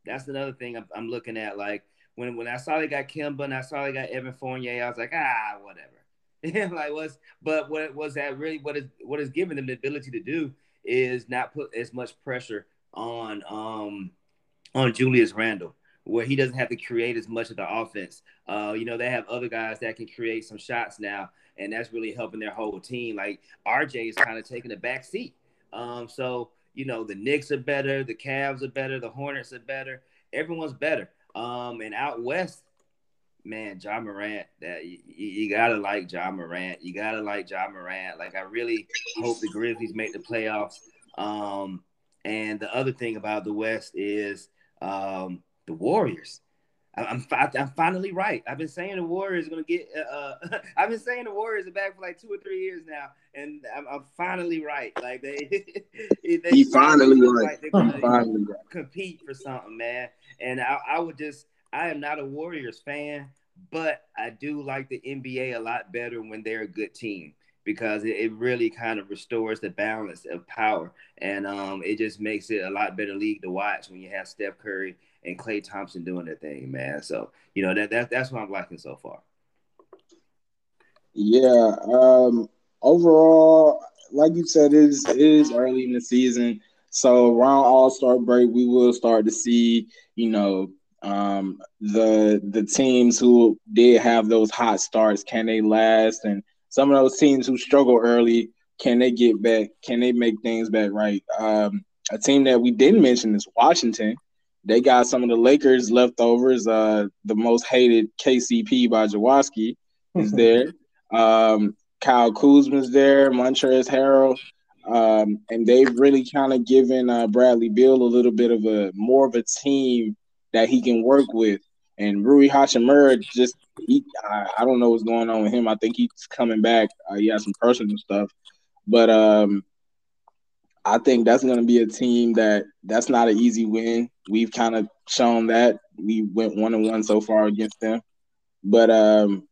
That's another thing I'm, I'm, looking at. Like when when I saw they got Kemba and I saw they got Evan Fournier, I was like, ah, whatever. like was but what was that really what is what is giving them the ability to do is not put as much pressure on um on Julius Randle, where he doesn't have to create as much of the offense. Uh, you know, they have other guys that can create some shots now, and that's really helping their whole team. Like RJ is kind of taking a back seat. Um, so you know the Knicks are better, the Cavs are better, the Hornets are better. Everyone's better. Um, and out west, man, Ja Morant. That you, you, gotta like Ja Morant. You gotta like Ja Morant. Like I really hope the Grizzlies make the playoffs. Um, and the other thing about the West is um, the Warriors. I'm I'm finally right. I've been saying the Warriors are gonna get. Uh, uh I've been saying the Warriors are back for like two or three years now, and I'm, I'm finally right. Like they, they he finally right. Like finally right. compete for something, man. And I, I would just. I am not a Warriors fan, but I do like the NBA a lot better when they're a good team because it, it really kind of restores the balance of power, and um, it just makes it a lot better league to watch when you have Steph Curry and Klay Thompson doing their thing, man. So you know that, that that's what I'm liking so far. Yeah. Um, overall, like you said, it is it is early in the season. So around All Star break, we will start to see, you know, um, the the teams who did have those hot starts, can they last? And some of those teams who struggle early, can they get back? Can they make things back right? Um, a team that we didn't mention is Washington. They got some of the Lakers leftovers. Uh, the most hated KCP by Jawoski is there. um, Kyle Kuzma's there. Montrezl Harrell. Um, and they've really kind of given uh, Bradley Beal a little bit of a more of a team that he can work with. And Rui Hachimura just he, I, I, don't know what's going on with him. I think he's coming back. Uh, he has some personal stuff, but um, I think that's going to be a team that that's not an easy win. We've kind of shown that we went one and one so far against them, but um,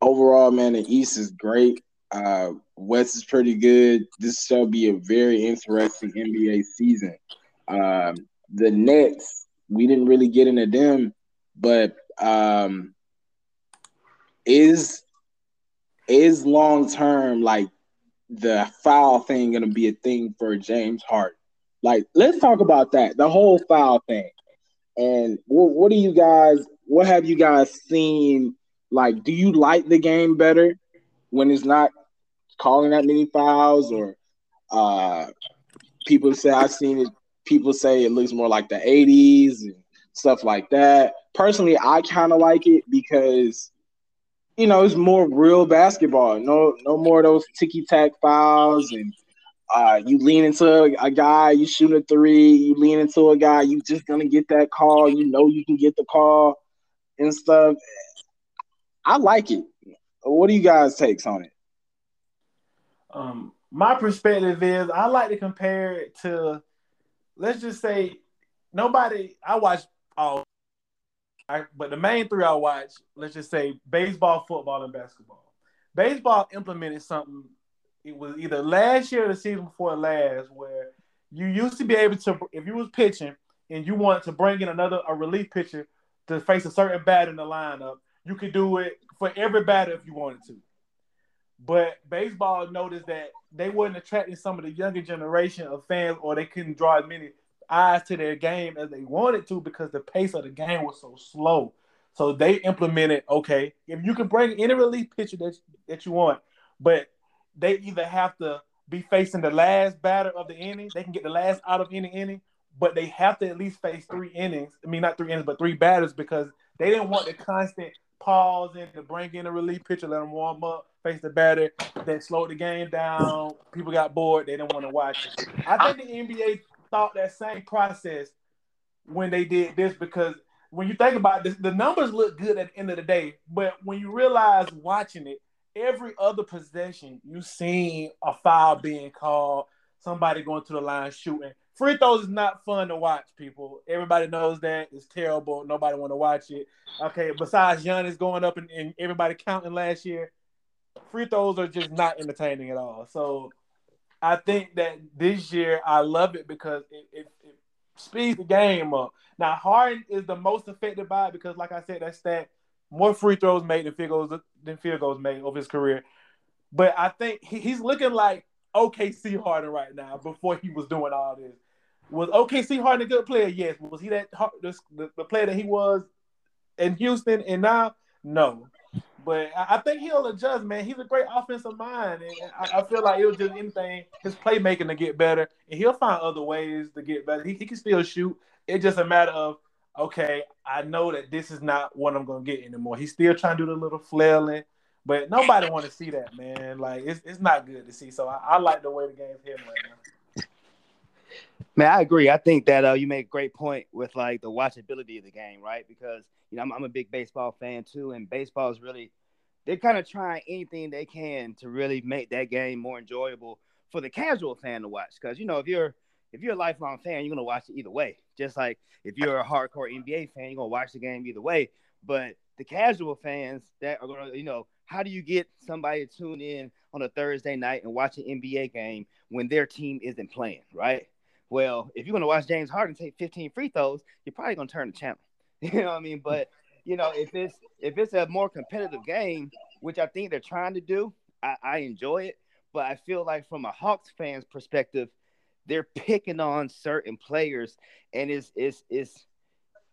overall, man, the East is great. Uh, West is pretty good. This shall be a very interesting NBA season. Um, the Nets, we didn't really get into them, but um, is is long term like the foul thing to be a thing for James Harden? Like, let's talk about that. The whole foul thing. And what, what do you guys? What have you guys seen? Like, do you like the game better when it's not calling that many fouls, or uh, people say I've seen it. People say it looks more like the '80s and stuff like that. Personally, I kind of like it because you know, it's more real basketball. No, no more of those ticky tack fouls and uh, you lean into a guy, you shoot a three, you lean into a guy, you just gonna get that call. You know you can get the call and stuff. I like it. What do you guys takes on it? Um, my perspective is I like to compare it to, let's just say, nobody. I watch all I, but the main three I watch, let's just say baseball, football, and basketball. Baseball implemented something. It was either last year or the season before last, where you used to be able to, if you was pitching and you wanted to bring in another a relief pitcher to face a certain batter in the lineup, you could do it for every batter if you wanted to. But baseball noticed that they weren't attracting some of the younger generation of fans, or they couldn't draw as many eyes to their game as they wanted to because the pace of the game was so slow. So they implemented okay, if you can bring any relief pitcher that that you want, but they either have to be facing the last batter of the inning, they can get the last out of any inning, but they have to at least face three innings. I mean, not three innings, but three batters because they didn't want the constant pause in to bring in a relief pitcher, let them warm up, face the batter, then slowed the game down. People got bored, they didn't want to watch it. I think the NBA thought that same process when they did this because when you think about this, the numbers look good at the end of the day, but when you realize watching it, every other possession you seen a foul being called, somebody going to the line shooting. Free throws is not fun to watch, people. Everybody knows that it's terrible. Nobody want to watch it. Okay, besides Giannis going up and, and everybody counting last year, free throws are just not entertaining at all. So I think that this year I love it because it, it, it speeds the game up. Now Harden is the most affected by it because, like I said, that stat more free throws made than field goals than field goals made over his career. But I think he, he's looking like OKC Harden right now before he was doing all this. Was OKC Harden a good player? Yes. Was he that the, the player that he was in Houston and now? No. But I, think he'll adjust, man. He's a great offensive mind, and I, I feel like it'll just anything his playmaking to get better, and he'll find other ways to get better. He, he can still shoot. It's just a matter of okay, I know that this is not what I'm gonna get anymore. He's still trying to do the little flailing, but nobody want to see that, man. Like it's it's not good to see. So I, I like the way the game's hitting right now. Man, I agree. I think that uh, you make a great point with like the watchability of the game, right? Because you know I'm, I'm a big baseball fan too, and baseball is really they're kind of trying anything they can to really make that game more enjoyable for the casual fan to watch. Because you know if you're if you're a lifelong fan, you're gonna watch it either way. Just like if you're a hardcore NBA fan, you're gonna watch the game either way. But the casual fans that are gonna, you know, how do you get somebody to tune in on a Thursday night and watch an NBA game when their team isn't playing, right? Well, if you're gonna watch James Harden take 15 free throws, you're probably gonna turn the channel. You know what I mean? But you know, if it's if it's a more competitive game, which I think they're trying to do, I, I enjoy it. But I feel like from a Hawks fan's perspective, they're picking on certain players and it's it's it's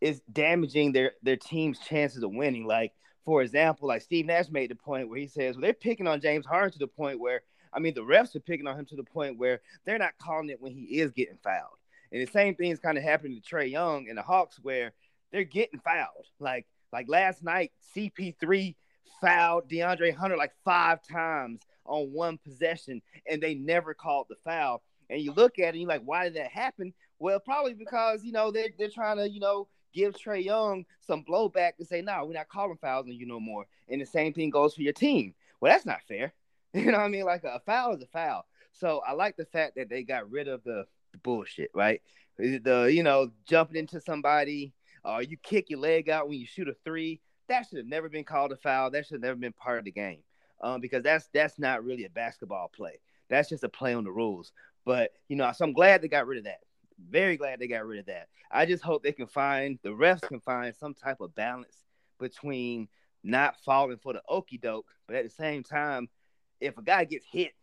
it's damaging their their team's chances of winning. Like for example, like Steve Nash made the point where he says well, they're picking on James Harden to the point where I mean the refs are picking on him to the point where they're not calling it when he is getting fouled. And the same thing is kind of happening to Trae Young and the Hawks where they're getting fouled. Like like last night, CP3 fouled DeAndre Hunter like five times on one possession, and they never called the foul and you look at it, you're like, why did that happen? Well, probably because you know they're they're trying to you know give Trae Young some blowback and say, no, we're not calling fouls on you no more. And the same thing goes for your team. Well, that's not fair. You know what I mean? Like a foul is a foul. So I like the fact that they got rid of the bullshit, right? The you know jumping into somebody, or uh, you kick your leg out when you shoot a three. That should have never been called a foul. That should have never been part of the game, um, because that's that's not really a basketball play. That's just a play on the rules. But you know, so I'm glad they got rid of that. Very glad they got rid of that. I just hope they can find the refs can find some type of balance between not falling for the okey doke, but at the same time, if a guy gets hit,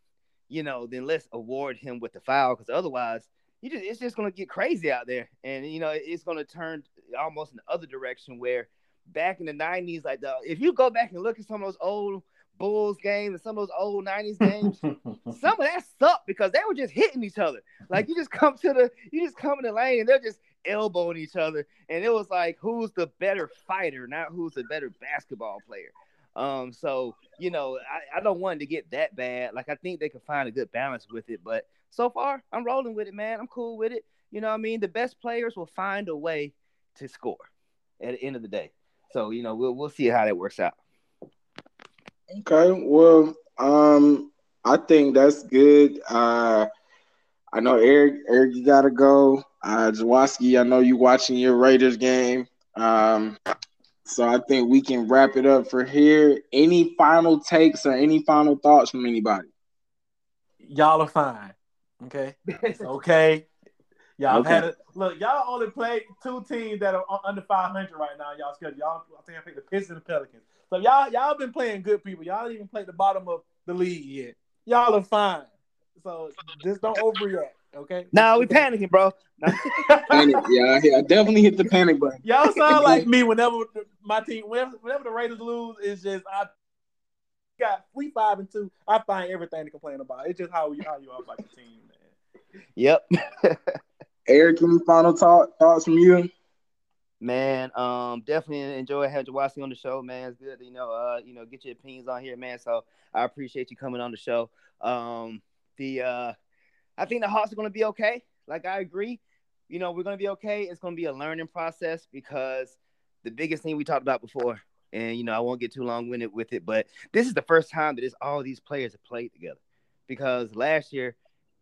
you know, then let's award him with the foul because otherwise, you just it's just gonna get crazy out there, and you know, it's gonna turn almost in the other direction where back in the '90s, like the if you go back and look at some of those old Bulls games and some of those old 90s games, some of that sucked because they were just hitting each other. Like you just come to the you just come in the lane and they're just elbowing each other. And it was like who's the better fighter, not who's the better basketball player. Um, so you know, I, I don't want it to get that bad. Like I think they can find a good balance with it, but so far I'm rolling with it, man. I'm cool with it. You know what I mean? The best players will find a way to score at the end of the day. So, you know, we'll we'll see how that works out. Okay, well, um, I think that's good. Uh, I know Eric. Eric, you gotta go. Uh, Jawoski, I know you watching your Raiders game. Um, so I think we can wrap it up for here. Any final takes or any final thoughts from anybody? Y'all are fine. Okay. okay. Y'all okay. had it. Look, y'all only played two teams that are under 500 right now. Y'all schedule. Y'all, I think I picked the Pistons and the Pelicans. So y'all y'all been playing good people. Y'all even played the bottom of the league yet. Y'all are fine. So just don't overreact. Okay. Nah, we panicking, bro. panic, yeah, I definitely hit the panic button. Y'all sound like me whenever my team, whenever, whenever the Raiders lose, it's just I got we five and two. I find everything to complain about. It's just how you how you are about the team, man. Yep. Eric, any final talk, thoughts from you? Man, um, definitely enjoy having Jawoski on the show, man. It's good, you know, uh, you know, get your opinions on here, man. So I appreciate you coming on the show. Um, the uh, I think the Hawks are gonna be okay. Like I agree, you know, we're gonna be okay. It's gonna be a learning process because the biggest thing we talked about before, and you know, I won't get too long winded with it, but this is the first time that it's all these players have played together. Because last year,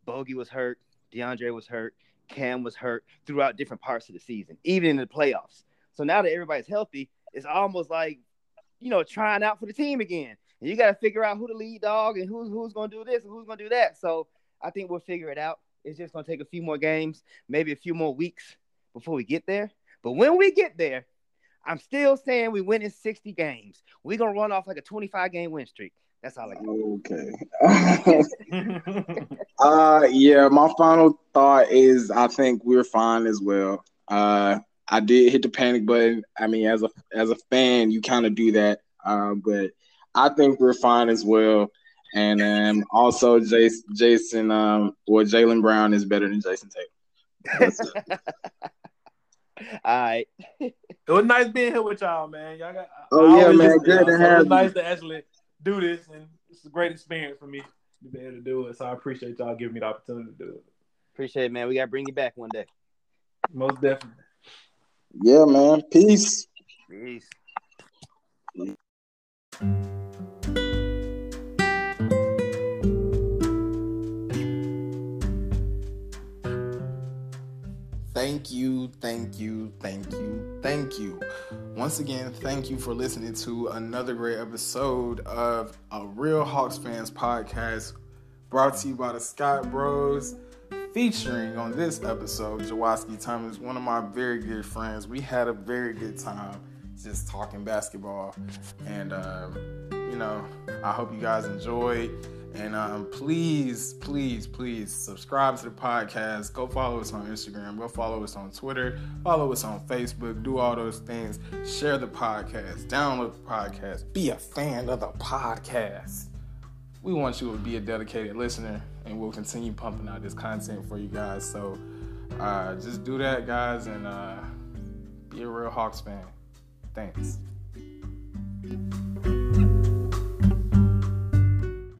Bogey was hurt, DeAndre was hurt, Cam was hurt throughout different parts of the season, even in the playoffs. So now that everybody's healthy, it's almost like, you know, trying out for the team again. And you got to figure out who the lead dog and who's who's going to do this and who's going to do that. So I think we'll figure it out. It's just going to take a few more games, maybe a few more weeks before we get there. But when we get there, I'm still saying we win in 60 games. We're going to run off like a 25 game win streak. That's all I got. Okay. uh yeah, my final thought is I think we're fine as well. Uh I did hit the panic button. I mean, as a as a fan, you kind of do that. Uh, but I think we're fine as well. And um, also, Jason, Jason um, or Jaylen Brown is better than Jayson Tatum. All right. It was nice being here with y'all, man. Y'all got. Oh yeah, man. Good to have. It was nice to actually do this, and it's a great experience for me to be able to do it. So I appreciate y'all giving me the opportunity to do it. Appreciate it, man. We gotta bring you back one day. Most definitely. Yeah, man. Peace. Peace. Thank you, thank you, thank you, thank you. Once again, thank you for listening to another great episode of a Real Hawks Fans podcast brought to you by the Scott Bros. Featuring on this episode, Jawoski Thomas, one of my very good friends. We had a very good time just talking basketball. And, um, you know, I hope you guys enjoyed. And um, please, please, please subscribe to the podcast. Go follow us on Instagram. Go follow us on Twitter. Follow us on Facebook. Do all those things. Share the podcast. Download the podcast. Be a fan of the podcast. We want you to be a dedicated listener, and we'll continue pumping out this content for you guys. So uh, just do that, guys, and uh, be a real Hawks fan. Thanks.